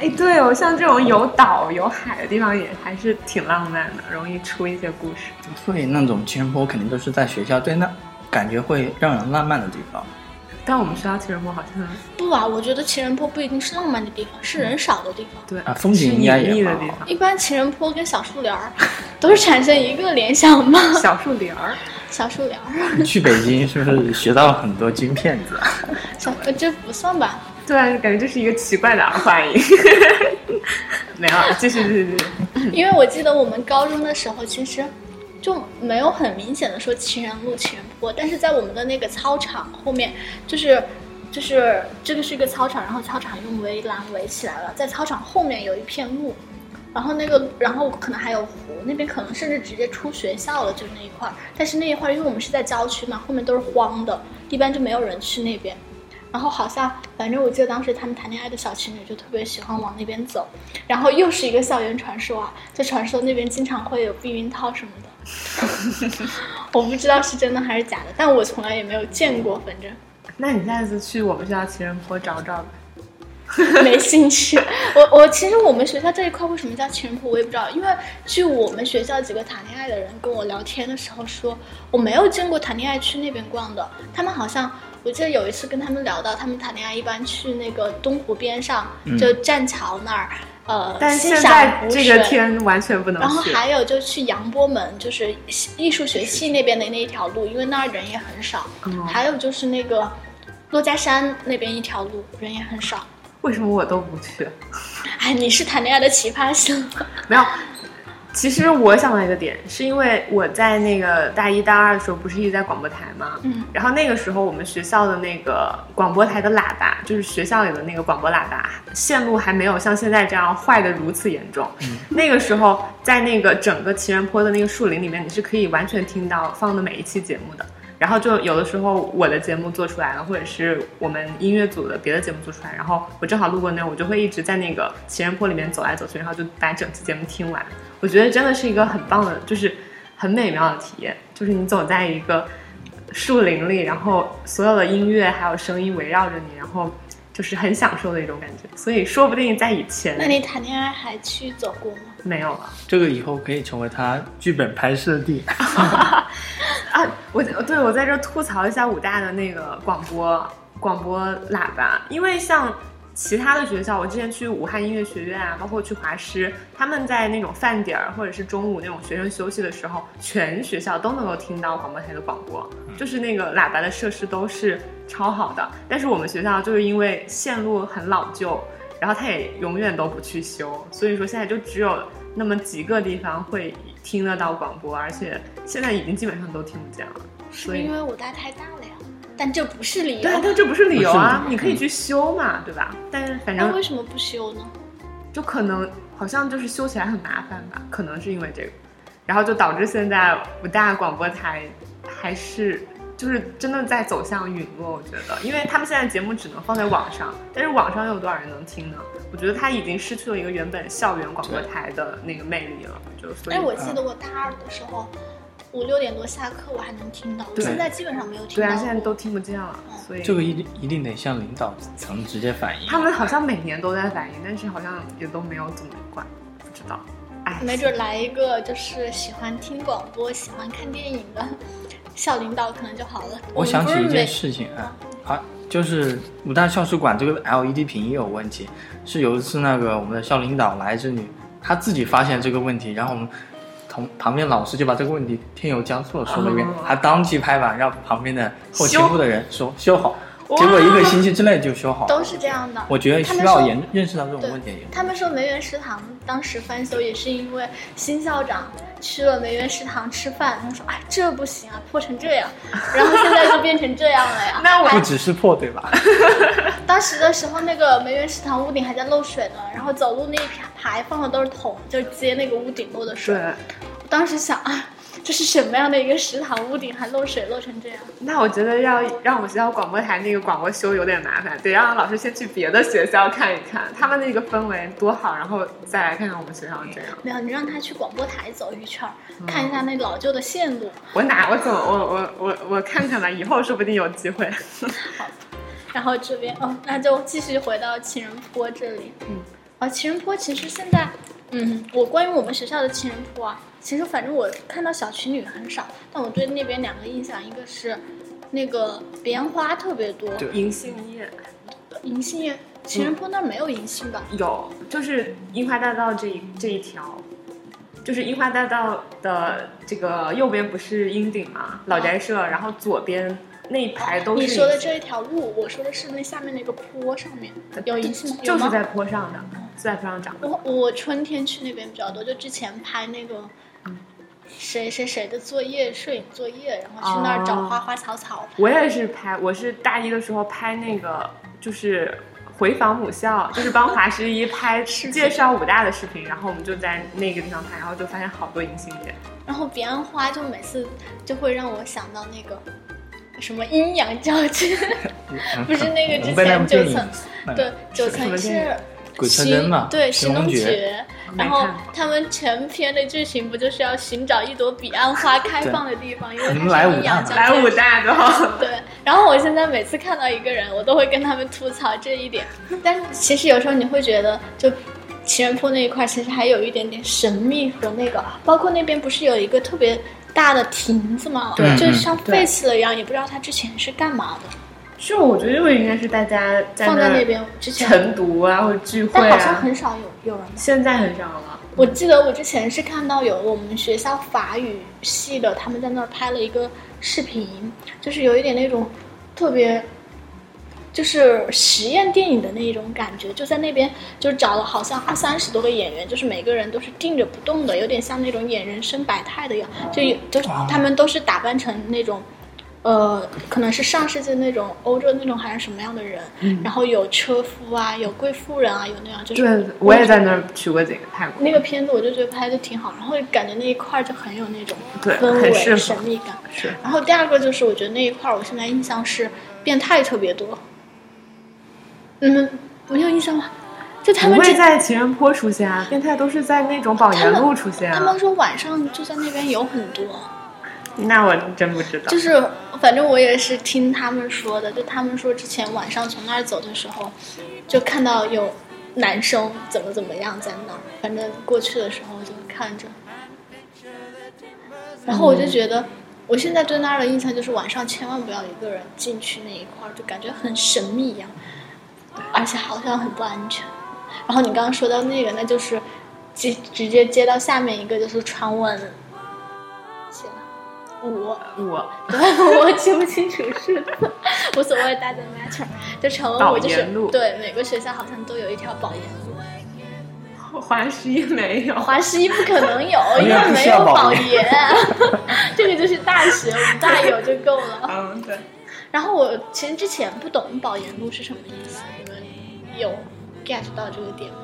哎，对哦，像这种有岛有海的地方也还是挺浪漫的，容易出一些故事。所以那种情人坡肯定都是在学校，对那感觉会让人浪漫的地方。但我们学校情人坡好像不啊，我觉得情人坡不一定是浪漫的地方，是人少的地方。对啊风景应该也一般情人坡跟小树林儿 都是产生一个联想嘛，小树林儿。小树林儿，去北京是不是学到了很多金片子啊？小呃这不算吧？对啊，感觉这是一个奇怪的儿化音。没有，继续继续继续。因为我记得我们高中的时候，其实就没有很明显的说情人路、情人坡，但是在我们的那个操场后面，就是就是这个是一个操场，然后操场用围栏围起来了，在操场后面有一片路，然后那个然后可能还有湖，那边可能甚至直接出学校了，就那一块儿。但是那一块儿因为我们是在郊区嘛，后面都是荒的，一般就没有人去那边。然后好像，反正我记得当时他们谈恋爱的小情侣就特别喜欢往那边走，然后又是一个校园传说啊，就传说那边经常会有避孕套什么的，我不知道是真的还是假的，但我从来也没有见过，反正那你下次去我们学校情人坡找找吧。没兴趣。我我其实我们学校这一块为什么叫情人坡，我也不知道，因为据我们学校几个谈恋爱的人跟我聊天的时候说，我没有见过谈恋爱去那边逛的，他们好像。我记得有一次跟他们聊到，他们谈恋爱一般去那个东湖边上，就栈桥那儿，呃，但现在这个天完全不能然后。还有就去杨波门，就是艺术学系那边的那一条路，因为那儿人也很少。嗯还有就是那个珞珈山那边一条路，人也很少。为什么我都不去？哎，你是谈恋爱的奇葩型。没有。其实我想到一个点，是因为我在那个大一、大二的时候，不是一直在广播台吗？嗯。然后那个时候，我们学校的那个广播台的喇叭，就是学校里的那个广播喇叭，线路还没有像现在这样坏的如此严重。嗯。那个时候，在那个整个情人坡的那个树林里面，你是可以完全听到放的每一期节目的。然后就有的时候我的节目做出来了，或者是我们音乐组的别的节目做出来，然后我正好路过那儿，我就会一直在那个情人坡里面走来走去，然后就把整期节目听完。我觉得真的是一个很棒的，就是很美妙的体验，就是你走在一个树林里，然后所有的音乐还有声音围绕着你，然后就是很享受的一种感觉。所以说不定在以前，那你谈恋爱还去走过吗？没有了。这个以后可以成为他剧本拍摄地。啊，我对我在这吐槽一下武大的那个广播广播喇叭，因为像其他的学校，我之前去武汉音乐学院啊，包括去华师，他们在那种饭点儿或者是中午那种学生休息的时候，全学校都能够听到广播台的广播，就是那个喇叭的设施都是超好的。但是我们学校就是因为线路很老旧，然后它也永远都不去修，所以说现在就只有那么几个地方会听得到广播，而且现在已经基本上都听不见了。是因为武大太大了呀？但这不是理由。对啊，但这不是理由啊，你可以去修嘛，对吧？但是反正那为什么不修呢？就可能好像就是修起来很麻烦吧，可能是因为这个，然后就导致现在武大广播台还是就是真的在走向陨落。我觉得，因为他们现在节目只能放在网上，但是网上又有多少人能听呢？我觉得它已经失去了一个原本校园广播台的那个魅力了，就所以哎，我记得我大二的时候，五六点多下课我还能听到，我现在基本上没有听对啊，现在都听不见了，所以这个一定一定得向领导层直接反映。他们好像每年都在反映，但是好像也都没有怎么管，不知道。哎，没准来一个就是喜欢听广播、喜欢看电影的校领导可能就好了。我想起一件事情啊，啊，就是武大校史馆这个 LED 屏也有问题，是有一次那个我们的校领导来这里，他自己发现这个问题，然后我们同旁边老师就把这个问题添油加醋的说了一遍，哦他当即拍板让旁边的后勤修部的人说修好，结果一个星期之内就修好了。都是这样的。我觉得需要严认识到这种问题。他们说梅园食堂当时翻修也是因为新校长去了梅园食堂吃饭，他说：“哎，这不行啊，破成这样。”然后现在就变成这样了呀。那我不只是破对吧？当时的时候，那个梅园食堂屋顶还在漏水呢，然后走路那一排放的都是桶，就接那个屋顶漏的水。当时想啊，这是什么样的一个食堂，屋顶还漏水漏成这样？那我觉得要让我们学校广播台那个广播修有点麻烦，得让老师先去别的学校看一看，他们那个氛围多好，然后再来看看我们学校这样。没有，你让他去广播台走一圈儿，看一下那老旧的线路。我哪我怎么我我我我看看吧，以后说不定有机会。好然后这边哦，那就继续回到情人坡这里。嗯，啊，情人坡其实现在，嗯，我关于我们学校的情人坡啊，其实反正我看到小情侣很少，但我对那边两个印象，一个是那个彼岸花特别多，对。银杏叶。银杏叶，情人坡那儿没有银杏吧？有，就是樱花大道这一这一条，就是樱花大道的这个右边不是樱顶嘛，老宅社，然后左边那一排都是你说的这一条路，我说的是那下面那个坡上面有银杏吗？就是在坡上的，就在非常长。我我春天去那边比较多，就之前拍那个谁谁谁的作业，摄影作业，然后去那儿找哦花花草草。我也是拍，我是大一的时候拍那个，就是回访母校，就是帮华师一拍 介绍武大的视频，然后我们就在那个地方拍，然后就发现好多银杏叶。然后彼岸花就每次就会让我想到那个什么阴阳交界，不是那个之前九层，对，九层是鬼吹灯嘛对，寻龙诀诀。然后他们全篇的剧情不就是要寻找一朵彼岸花 开放的地方，因为你们它是阴来武大吗阳交界。来武大的话，对，然后我现在每次看到一个人，我都会跟他们吐槽这一点。但是其实有时候你会觉得，就情人坡那一块，其实还有一点点神秘和那个，包括那边不是有一个特别大的亭子嘛？对就像对废弃了一样，也不知道它之前是干嘛的。是我觉得这个应该是大家在放在那边之前，晨读啊或者聚会但好像啊，很少有有人。现在很少了。我记得我之前是看到有我们学校法语系的，他们在那儿拍了一个视频，就是有一点那种特别，就是实验电影的那一种感觉，就在那边就找了好像 二三十多个演员，就是每个人都是定着不动的，有点像那种演人生百态的样，就有就是哦他们都是打扮成那种。呃，可能是上世纪那种欧洲那种还是什么样的人，然后有车夫啊，有贵妇人啊，有那样就是对，我也在那儿取过景泰国。那个片子我就觉得拍的挺好，然后感觉那一块儿就很有那种对氛围、很神秘感。是然后第二个就是我觉得那一块儿，我现在印象是变态特别多。你们没有印象吗？就他们不会在情人坡出现啊，变态都是在那种宝岩路出现啊他们。说晚上就在那边有很多，那我真不知道。就是反正我也是听他们说的，就他们说之前晚上从那儿走的时候，就看到有男生怎么怎么样在那儿，反正过去的时候就看着，然后我就觉得。我现在对那儿的印象就是晚上千万不要一个人进去那一块儿，就感觉很神秘一样。而且好像很不安全。然后你刚刚说到那个，那就是直直接接到下面一个，就是传闻。五五，对我记不清楚是，无所谓，大家 matter。就传闻我就是对每个学校好像都有一条保研路。华师一没有，华师一不可能有，因为没有保保研，这个就是大学，我们大有就够了。嗯，对，然后我其实之前不懂保研路是什么意思，你们有 get 到这个点吗？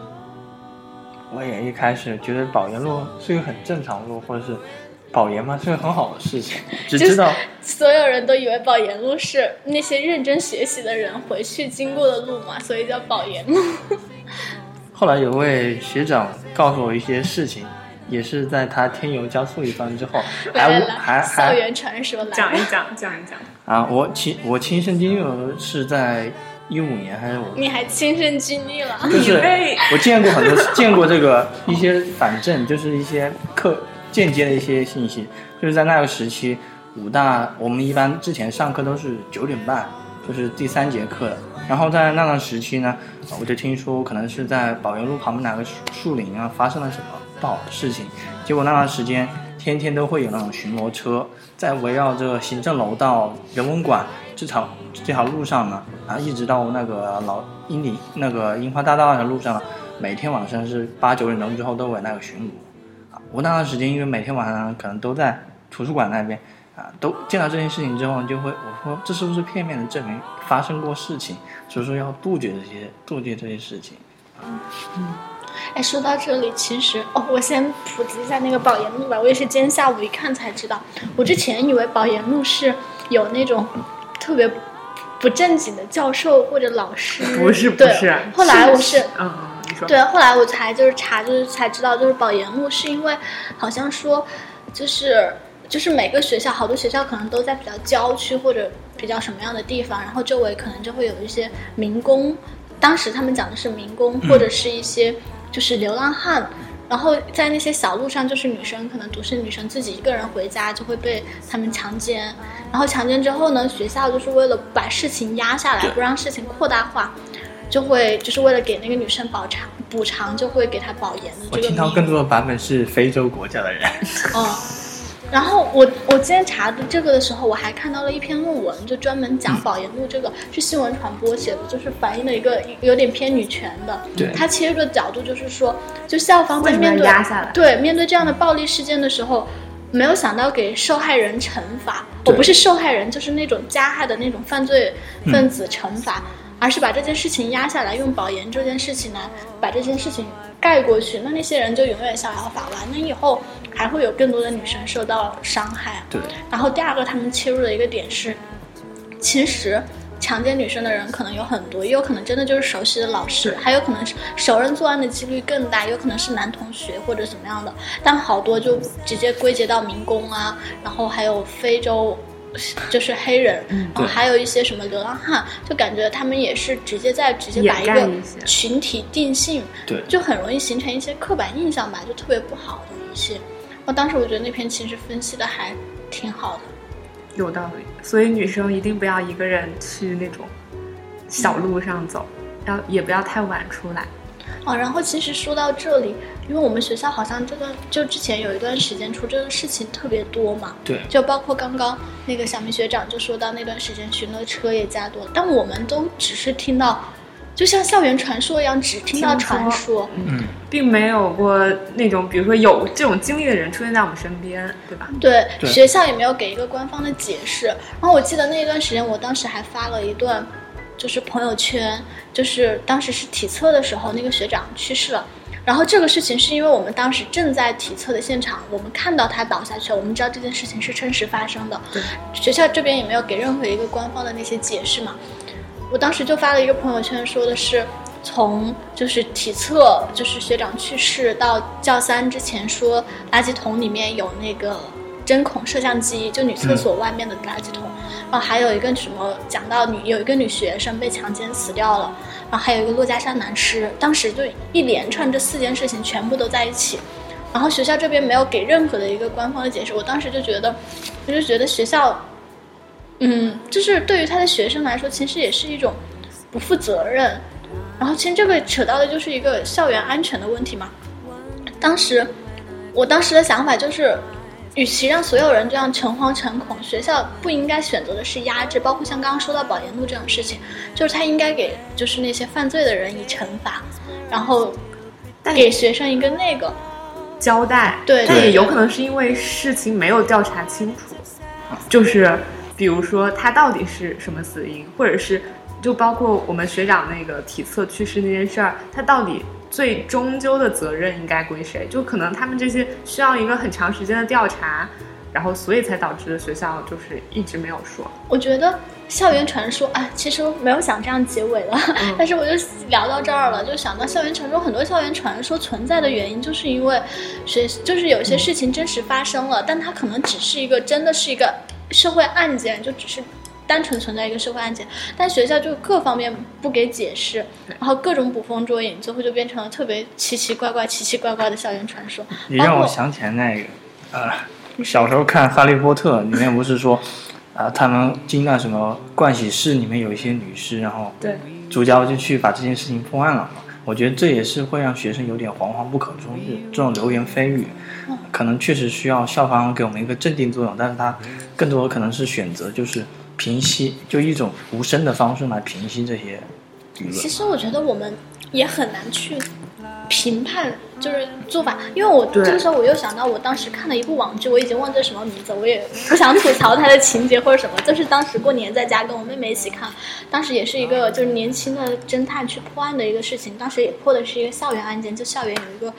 我也一开始觉得保研路是一个很正常的路，或者是保研嘛是个很好的事情，只就是知道所有人都以为保研路是那些认真学习的人回去经过的路嘛，所以叫保研路。后来有位学长告诉我一些事情，也是在他添油加醋一番之后，还来来来，还还校园传说来。讲一讲，讲一讲。啊，我亲我亲身经历了是在一五年还是我你还亲身经历了？就是被我见过很多见过这个一些反正就是一些课间接的一些信息，就是在那个时期，武大我们一般之前上课都是九点半，就是第三节课的。然后在那段时期呢，我就听说可能是在宝源路旁边哪个树林啊发生了什么不好的事情，结果那段时间天天都会有那种巡逻车在围绕着行政楼到人文馆这条这条路上呢，啊，一直到那个老樱里那个樱花大道那条路上，每天晚上是八九点钟之后都有那个巡逻。啊，我那段时间因为每天晚上可能都在图书馆那边啊，都见到这件事情之后，就会我说这是不是片面的证明发生过事情？所以说要杜绝这些杜绝这些事情。嗯哎，说到这里，其实哦，我先普及一下那个保研路吧。我也是今天下午一看才知道，我之前以为保研路是有那种特别不正经的教授或者老师，不是不是，后来我是嗯，嗯你说对，后来我才就是查，就是才知道，就是保研路是因为好像说，就是就是每个学校，好多学校可能都在比较郊区或者比较什么样的地方，然后周围可能就会有一些民工，当时他们讲的是民工或者是一些就是流浪汉。然后在那些小路上，就是女生可能独生女生自己一个人回家，就会被他们强奸。然后强奸之后呢，学校就是为了把事情压下来，不让事情扩大化，就会就是为了给那个女生补偿补偿，就会给她保研的我这个名听到更多的版本是非洲国家的人，嗯，然后我我今天查的这个的时候，我还看到了一篇论文，就专门讲保研路这个，是新闻传播写的，就是反映了一个有点偏女权的。对它切入的角度就是说，就校方在面对压下来？对面对这样的暴力事件的时候。没有想到给受害人惩罚，我不是受害人，就是那种加害的那种犯罪分子惩罚，而是把这件事情压下来，用保研这件事情来把这件事情盖过去，那那些人就永远逍遥法外，那以后还会有更多的女生受到伤害。对，然后第二个，他们切入的一个点是，其实强奸女生的人可能有很多，也有可能真的就是熟悉的老师，还有可能是熟人作案的几率更大，有可能是男同学或者怎么样的，但好多就直接归结到民工啊，然后还有非洲。就是黑人，然后还有一些什么流浪汉，就感觉他们也是直接在直接把一个群体定性，对就很容易形成一些刻板印象吧，就特别不好的一些。我当时我觉得那篇其实分析的还挺好的。有道理。所以女生一定不要一个人去那种小路上走，要也不要太晚出来。哦，然后其实说到这里，因为我们学校好像这段就之前有一段时间出这个事情特别多嘛，对，就包括刚刚那个小明学长就说到那段时间巡逻车也加多，但我们都只是听到，就像校园传说一样，只听到传说。嗯，并没有过那种，比如说有这种经历的人出现在我们身边，对吧？对，对学校也没有给一个官方的解释。然后我记得那一段时间，我当时还发了一段，就是朋友圈，就是当时是体测的时候，那个学长去世了。然后这个事情是因为我们当时正在体测的现场，我们看到他倒下去了，我们知道这件事情是真实发生的。对，学校这边也没有给任何一个官方的那些解释嘛。我当时就发了一个朋友圈，说的是从就是体测，就是学长去世到教三之前说垃圾桶里面有那个针孔摄像机，就女厕所外面的垃圾桶，然后还有一个什么讲到女有一个女学生被强奸死掉了，还有一个珞珈山男尸，当时就一连串这四件事情全部都在一起。然后学校这边没有给任何的一个官方的解释，我当时就觉得，我就觉得学校，嗯，就是对于他的学生来说，其实也是一种不负责任。然后其实这个扯到的就是一个校园安全的问题嘛。当时，我当时的想法就是，与其让所有人这样诚惶诚恐，学校不应该选择的是压制，包括像刚刚说到保研录这种事情，就是他应该给就是那些犯罪的人以惩罚，然后但给学生一个那个。交代，对但也有可能是因为事情没有调查清楚，就是比如说他到底是什么死因，或者是就包括我们学长那个体测去世那件事儿，他到底最终究的责任应该归谁？就可能他们这些需要一个很长时间的调查，然后所以才导致学校就是一直没有说。我觉得校园传说，啊，其实没有想这样结尾了，但是我就聊到这儿了，就想到校园传说，很多校园传说存在的原因，就是因为学，就是有些事情真实发生了，但它可能只是一个，真的是一个社会案件，就只是。单纯存在一个社会案件，但学校就各方面不给解释，然后各种捕风捉影，最后就变成了特别奇奇怪怪、奇奇怪怪的校园传说。你让我想起来那个，呃，小时候看《哈利波特》，里面不是说，啊、他们进那什么盥洗室里面有一些女尸，然后对，主角就去把这件事情破案了嘛。我觉得这也是会让学生有点惶惶不可终日，这种流言蜚语，可能确实需要校方给我们一个镇定作用，但是它更多的可能是选择就是平息，就一种无声的方式来平息这些舆论。其实我觉得我们也很难去评判，就是做法，因为我这个时候我又想到，我当时看了一部网剧，我已经忘记什么名字，我也不想吐槽它的情节或者什么，就是当时过年在家跟我妹妹一起看，当时也是一个就是年轻的侦探去破案的一个事情，当时也破的是一个校园案件，就校园有一个。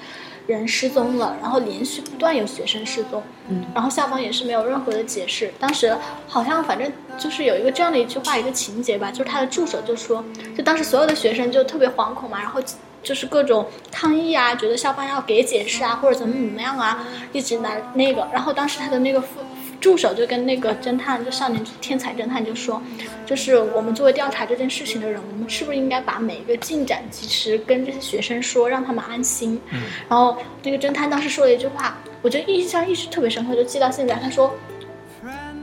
人失踪了，然后连续不断有学生失踪，嗯，然后校方也是没有任何的解释。当时好像反正就是有一个这样的一句话，一个情节吧，就是他的助手就说，就当时所有的学生就特别惶恐嘛，然后就是各种抗议啊，觉得校方要给解释啊，或者怎么怎么样啊，一直来那个。然后当时他的那个副助手就跟那个侦探，就少年天才侦探就说，就是我们作为调查这件事情的人，我们是不是应该把每一个进展及时跟这些学生说，让他们安心。嗯然后那个侦探当时说了一句话，我就印象一直特别深刻，就记到现在。他说，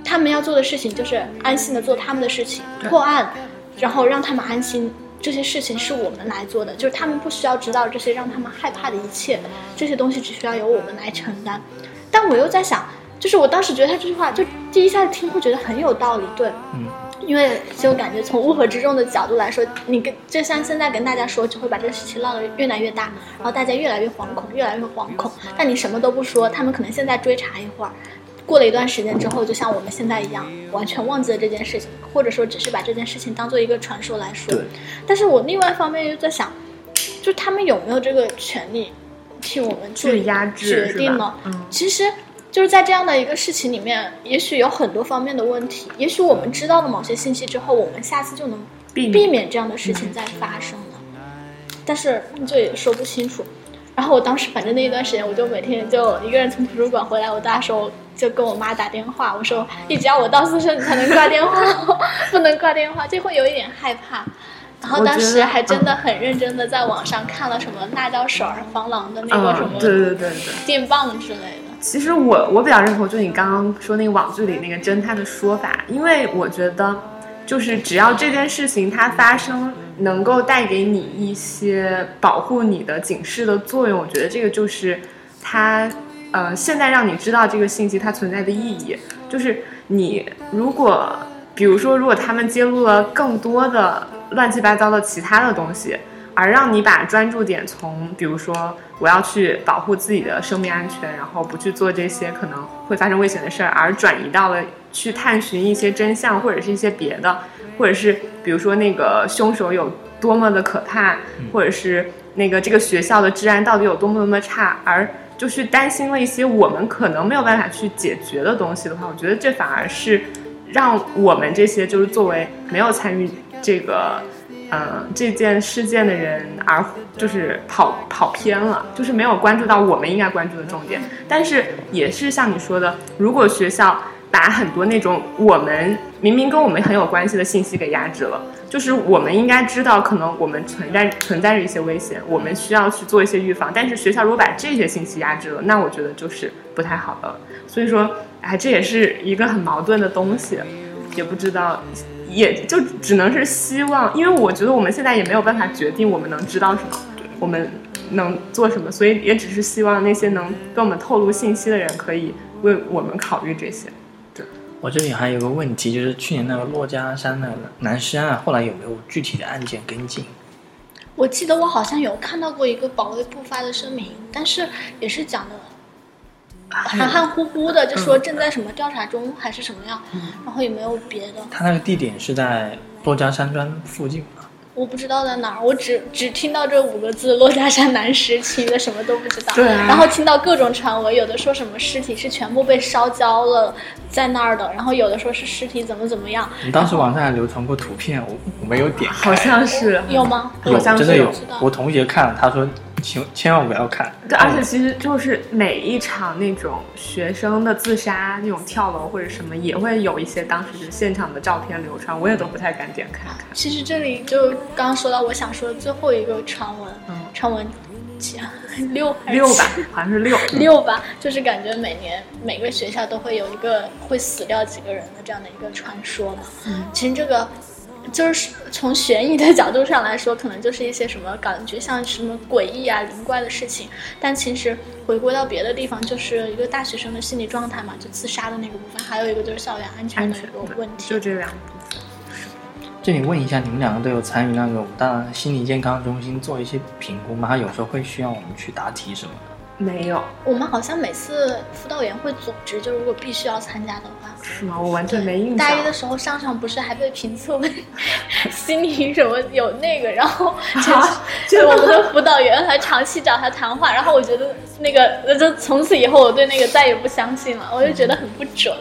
他们要做的事情就是安心的做他们的事情，破案，然后让他们安心。这些事情是我们来做的，就是他们不需要知道这些让他们害怕的一切，这些东西只需要由我们来承担。但我又在想，就是我当时觉得他这句话，就第一下听会觉得很有道理，对，嗯，因为就感觉从乌合之众的角度来说，你跟就像现在跟大家说，就会把这个事情闹得越来越大，然后大家越来越惶恐，越来越惶恐。但你什么都不说，他们可能现在追查一会儿，过了一段时间之后，就像我们现在一样，完全忘记了这件事情，或者说只是把这件事情当做一个传说来说对。但是我另外一方面又在想，就他们有没有这个权利替我们做去压制决定呢？嗯其实就是在这样的一个事情里面，也许有很多方面的问题。也许我们知道了某些信息之后，我们下次就能避免避免这样的事情再发生了。但是这也说不清楚。然后我当时反正那一段时间，我就每天就一个人从图书馆回来，我大时候就跟我妈打电话，我说你只要我到宿舍你才能挂电话，不能挂电话，就会有一点害怕。然后当时还真的很认真的在网上看了什么辣椒水儿、防狼的那个什么嗯，对对对对。电棒之类的。其实我我比较认同，就你刚刚说那个网剧里那个侦探的说法，因为我觉得，就是只要这件事情它发生，能够带给你一些保护你的警示的作用，我觉得这个就是它，呃，现在让你知道这个信息它存在的意义，就是你如果，比如说，如果他们揭露了更多的乱七八糟的其他的东西，而让你把专注点从，比如说我要去保护自己的生命安全，然后不去做这些可能会发生危险的事儿，而转移到了去探寻一些真相或者是一些别的，或者是比如说那个凶手有多么的可怕，或者是那个这个学校的治安到底有多么多么差，而就是担心了一些我们可能没有办法去解决的东西的话，我觉得这反而是让我们这些就是作为没有参与这个。嗯，这件事件的人而就是跑跑偏了，就是没有关注到我们应该关注的重点。但是也是像你说的，如果学校把很多那种我们明明跟我们很有关系的信息给压制了，就是我们应该知道，可能我们存在存在着一些危险，我们需要去做一些预防。但是学校如果把这些信息压制了，那我觉得就是不太好的了。所以说，哎，这也是一个很矛盾的东西，也不知道也就只能是希望，因为我觉得我们现在也没有办法决定我们能知道什么，我们能做什么，所以也只是希望那些能跟我们透露信息的人可以为我们考虑这些。对我这里还有个问题，就是去年那个珞珈山那个男尸案，后来有没有具体的案件跟进？我记得我好像有看到过一个保卫部发的声明，但是也是讲的含含糊糊的，就说正在什么调查中还是什么样，然后也没有别的。他那个地点是在珞珈山庄附近吗？我不知道在哪儿，我只只听到这五个字“珞珈山男尸”，其余的什么都不知道。对啊然后听到各种传闻，有的说什么尸体是全部被烧焦了在那儿的，然后有的说是尸体怎么怎么样。你当时网上还流传过图片，我我没有点开，好像是有吗？有好像真的有，我同学看了，他说千千万不要看。对，而且其实就是每一场那种学生的自杀那种跳楼或者什么，也会有一些当时现场的照片流传，我也都不太敢点开看。其实这里就刚刚说到我想说的最后一个传闻，嗯传闻几啊？六还是六吧，好像是六。六吧，就是感觉每年每个学校都会有一个会死掉几个人的这样的一个传说嘛。嗯其实这个就是从悬疑的角度上来说，可能就是一些什么感觉像什么诡异啊、灵怪的事情，但其实回归到别的地方，就是一个大学生的心理状态嘛，就自杀的那个部分，还有一个就是校园安全的一个问题。就这两部分。这里问一下，你们两个都有参与那个武大心理健康中心做一些评估吗？他有时候会需要我们去答题什么的。没有我们好像每次辅导员会组织，就如果必须要参加的话，是吗？我完全没印象。大一的时候，上上不是还被评测为 心理什么有那个，然后 就就我们的辅导员还长期找他谈话，然后我觉得那个，呃就从此以后我对那个再也不相信了，我就觉得很不准。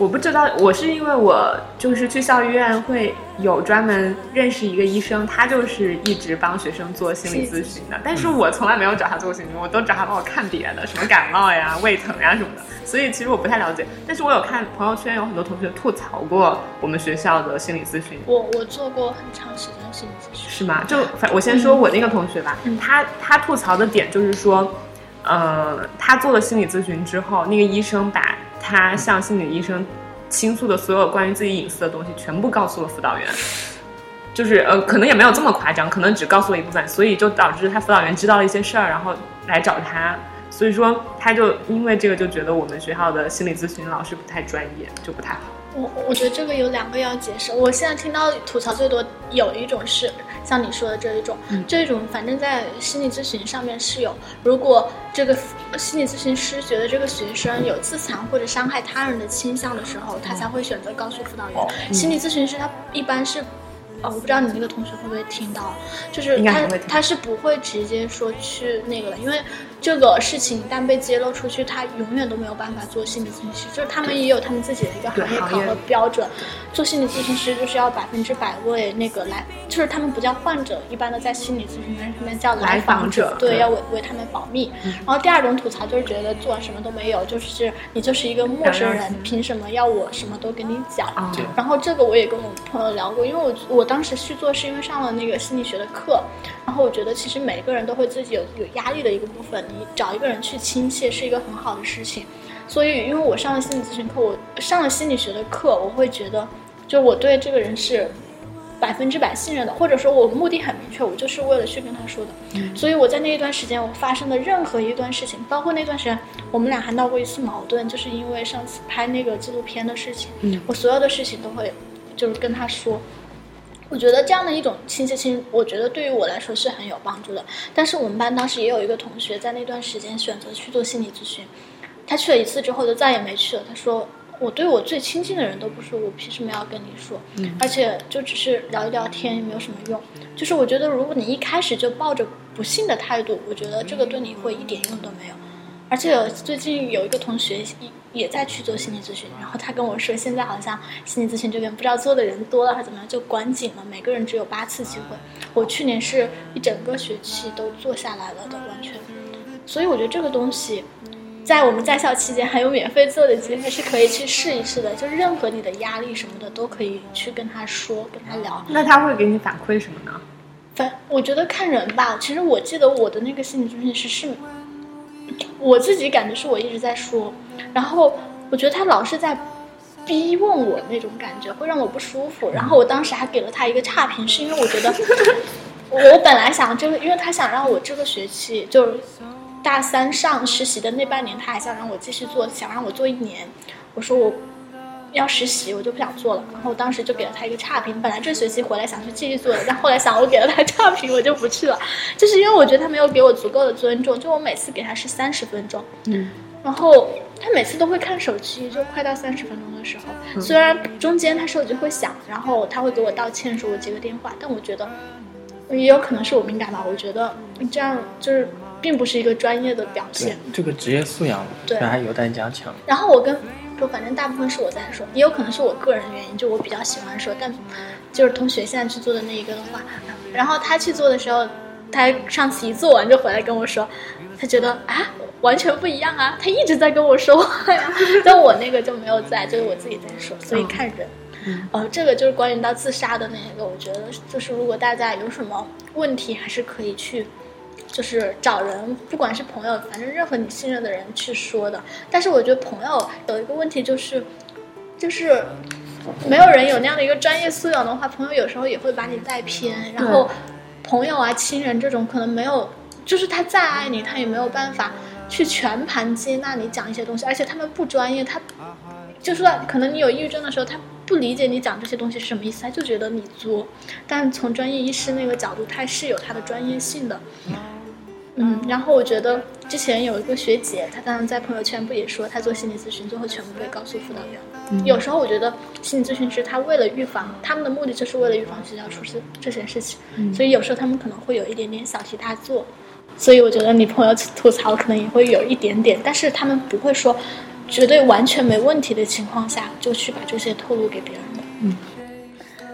我不知道，我是因为我就是去校医院会有专门认识一个医生，他就是一直帮学生做心理咨询的，但是我从来没有找他做心理，我都找他帮我看别的，什么感冒呀、胃疼呀什么的，所以其实我不太了解。但是我有看朋友圈有很多同学吐槽过我们学校的心理咨询，我我做过很长时间心理咨询，是吗？就反我先说我那个同学吧，嗯。他他吐槽的点就是说，呃，他做了心理咨询之后，那个医生把他向心理医生倾诉的所有关于自己隐私的东西全部告诉了辅导员。就是呃，可能也没有这么夸张，可能只告诉了一部分，所以就导致他辅导员知道了一些事儿，然后来找他。所以说，他就因为这个就觉得我们学校的心理咨询老师不太专业，就不太好。我我觉得这个有两个要解释。我现在听到吐槽最多有一种是像你说的这一种，这种反正在心理咨询上面是有，如果这个心理咨询师觉得这个学生有自残或者伤害他人的倾向的时候，他才会选择告诉辅导员。心理咨询师他一般是。哦，我不知道你那个同学会不会听到，就是他他是不会直接说去那个的，因为这个事情一旦被揭露出去，他永远都没有办法做心理咨询师，就是他们也有他们自己的一个行业考核标准。做心理咨询师就是要百分之百为那个来，就是他们不叫患者，一般的在心理咨询上面叫来访访者对，要为为他们保密。然后第二种吐槽就是觉得做什么都没有，就是你就是一个陌生人，凭什么要我什么都跟你讲？然后这个我也跟我朋友聊过，因为我我当时去做是因为上了那个心理学的课，然后我觉得其实每个人都会自己有有压力的一个部分，你找一个人去倾泻是一个很好的事情。所以因为我上了心理咨询课，我上了心理学的课，我会觉得，就我对这个人是百分之百信任的，或者说我目的很明确，我就是为了去跟他说的。所以我在那一段时间，我发生的任何一段事情，包括那段时间我们俩还闹过一次矛盾，就是因为上次拍那个纪录片的事情，嗯我所有的事情都会就是跟他说。我觉得这样的一种亲切心，我觉得对于我来说是很有帮助的。但是我们班当时也有一个同学在那段时间选择去做心理咨询，他去了一次之后就再也没去了。他说：“我对我最亲近的人都不说，我凭什么要跟你说？而且就只是聊一聊天，也没有什么用。就是我觉得，如果你一开始就抱着不信的态度，我觉得这个对你会一点用都没有。而且最近有一个同学也也在去做心理咨询，然后他跟我说，现在好像心理咨询这边不知道做的人多了还是怎么样，就管紧了，每个人只有八次机会。我去年是一整个学期都做下来了的，完全。所以我觉得这个东西，在我们在校期间还有免费做的机会，是可以去试一试的。就任何你的压力什么的，都可以去跟他说，跟他聊。那他会给你反馈什么呢？反我觉得看人吧。其实我记得我的那个心理咨询师是，我自己感觉是我一直在说，然后我觉得他老是在逼问我那种感觉，会让我不舒服。然后我当时还给了他一个差评，是因为我觉得 我本来想这个，因为他想让我这个学期就是大三上实习的那半年，他还想让我继续做，想让我做一年。我说我要实习，我就不想做了。然后我当时就给了他一个差评。本来这学期回来想去继续做的，但后来想我给了他差评，我就不去了。就是因为我觉得他没有给我足够的尊重。就我每次给他是三十分钟，嗯，然后他每次都会看手机，就快到三十分钟的时候，虽然中间他手机会响，然后他会给我道歉，说我接个电话，但我觉得也有可能是我敏感吧。我觉得这样就是并不是一个专业的表现。这个职业素养对还有待加强。然后我跟说，反正大部分是我在说，也有可能是我个人原因，就我比较喜欢说，但就是同学现在去做的那一个的话，然后他去做的时候，他上次一做完就回来跟我说，他觉得啊完全不一样啊，他一直在跟我说话呀，但我那个就没有在，就是我自己在说，所以看人。呃，这个就是关于到自杀的那一个，我觉得就是如果大家有什么问题，还是可以去，就是找人，不管是朋友，反正任何你信任的人去说的。但是我觉得朋友有一个问题就是，就是没有人有那样的一个专业素养的话，朋友有时候也会把你带偏。然后朋友啊、亲人这种可能没有，就是他再爱你，他也没有办法去全盘接纳你讲一些东西，而且他们不专业，他就算可能你有抑郁症的时候，他不理解你讲这些东西是什么意思，他就觉得你作。但从专业医师那个角度，他是有他的专业性的。嗯，然后我觉得之前有一个学姐，她当时在朋友圈不也说，她做心理咨询最后全部被告诉辅导员了。有时候我觉得心理咨询师他为了预防，他们的目的就是为了预防学校出事这些事情，所以有时候他们可能会有一点点小题大做。所以我觉得你朋友吐槽可能也会有一点点，但是他们不会说绝对完全没问题的情况下就去把这些透露给别人的。嗯。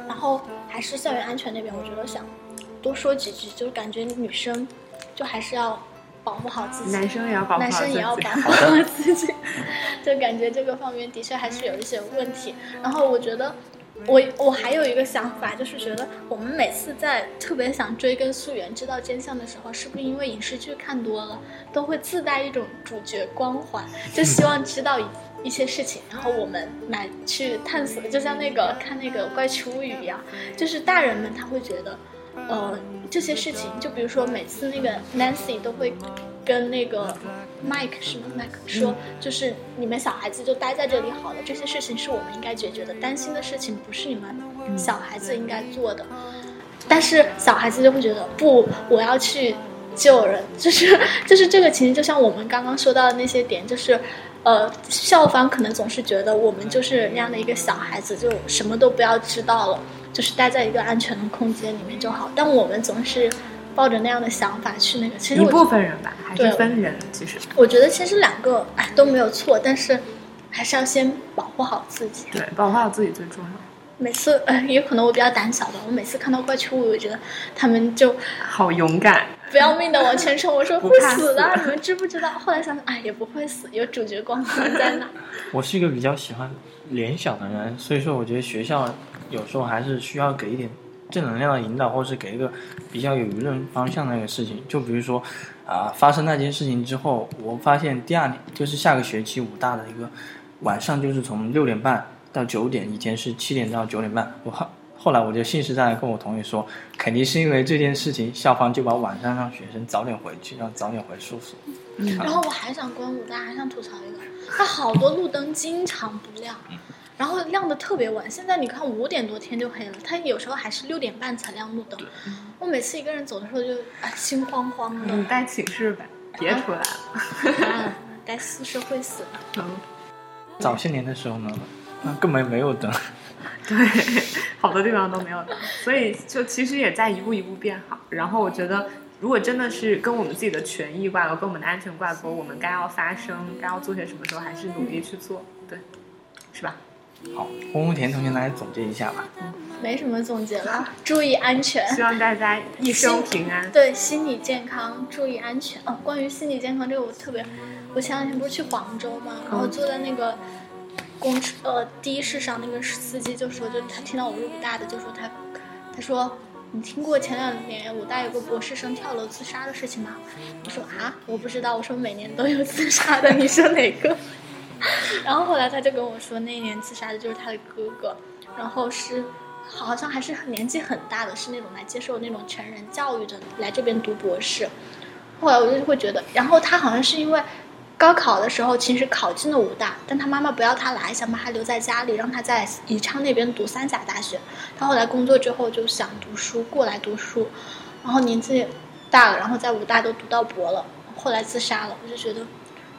然后还是校园安全那边，我觉得想多说几句，就是感觉女生就还是要保护好自己，男生也要保护好自己男生也要 保护好自己，就感觉这个方面的确还是有一些问题。然后我觉得我我还有一个想法，就是觉得我们每次在特别想追根溯源、知道真相的时候，是不是因为影视剧看多了，都会自带一种主角光环，就希望知道一一些事情，然后我们来去探索，就像那个看那个《怪奇物语》一样，就是大人们他会觉得。呃，这些事情，就比如说每次那个 Nancy 都会跟那个 Mike 是吗？Mike 说，就是你们小孩子就待在这里好了，这些事情是我们应该解决的，担心的事情不是你们小孩子应该做的。但是小孩子就会觉得不，我要去救人，就是 就是这个情形，就像我们刚刚说到的那些点，就是。呃，校方可能总是觉得我们就是那样的一个小孩子，就什么都不要知道了，就是待在一个安全的空间里面就好。但我们总是抱着那样的想法去那个，其实一我部分人吧，还是对分人。其实，我觉得其实两个哎都没有错，但是还是要先保护好自己。对，保护好自己最重要。每次呃，也可能我比较胆小吧，我每次看到怪奇物语，我觉得他们就好勇敢，不要命的往前冲，我说 会死的，你们知不知道？后来想想，哎，也不会死，有主角光环在那。我是一个比较喜欢联想的人，所以说我觉得学校有时候还是需要给一点正能量的引导，或是给一个比较有舆论方向的一个事情。就比如说，啊、发生那件事情之后，我发现第二年就是下个学期武大的一个晚上，就是从六点半到九点，以前是七点到九点半。我后后来我就信誓旦旦跟我同学说，肯定是因为这件事情，校方就把晚上让学生早点回去，让早点回宿舍。然后我还想关武大，还想吐槽一个，它好多路灯经常不亮，然后亮的特别晚。现在你看五点多天就黑了，它有时候还是六点半才亮路灯。我每次一个人走的时候就啊心慌慌的你，待寝室呗，别出来了。啊，待宿舍会死的。嗯，早些年的时候呢，那根本没有灯。对，好多地方都没有灯，所以就其实也在一步一步变好。然后我觉得，如果真的是跟我们自己的权益挂钩，跟我们的安全挂钩，我们该要发声，该要做些什么时候，还是努力去做，对，是吧？好，红红田同学来总结一下吧。没什么总结了，注意安全。希望大家一生平安。对心理健康，注意安全。哦，关于心理健康这个，我特别，我前两天不是去黄州嘛，然后坐在那个公车呃的士上，那个司机就说，就他听到我是武大的，就说他，他说你听过前两年武大有个博士生跳楼自杀的事情吗？我说啊，我不知道。我说每年都有自杀的，你说哪个？然后后来他就跟我说，那一年自杀的就是他的哥哥，然后是好像还是年纪很大的，是那种来接受那种成人教育的，来这边读博士。后来我就会觉得，然后他好像是因为高考的时候其实考进了武大，但他妈妈不要他来，想把他留在家里，让他在宜昌那边读三甲大学。他后来工作之后就想读书，过来读书，然后年纪大了，然后在武大都读到博了，后来自杀了。我就觉得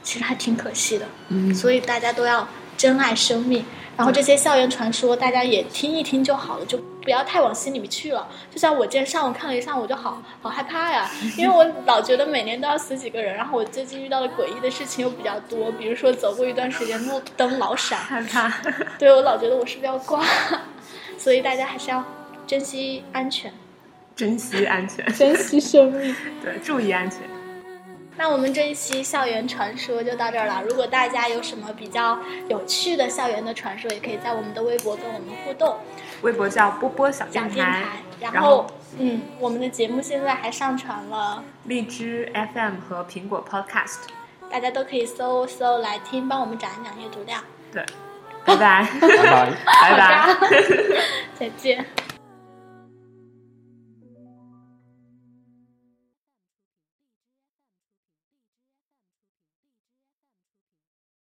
其实还挺可惜的。嗯所以大家都要珍爱生命。然后这些校园传说，大家也听一听就好了，就不要太往心里面去了。就像我今天上午看了一上午，我就好好害怕呀，因为我老觉得每年都要死几个人，然后我最近遇到的诡异的事情又比较多，比如说走过一段时间路灯老 闪，害怕。对我老觉得我是不是要挂，所以大家还是要珍惜安全，珍惜安全，珍惜生命。对，注意安全。那我们这一期校园传说就到这儿了。如果大家有什么比较有趣的校园的传说，也可以在我们的微博跟我们互动。微博叫波波小小电台，电台，然后嗯，我们的节目现在还上传了，荔枝 FM 和苹果 Podcast。大家都可以搜搜来听，帮我们涨一涨阅读量。对，拜拜，拜拜。拜拜。再见。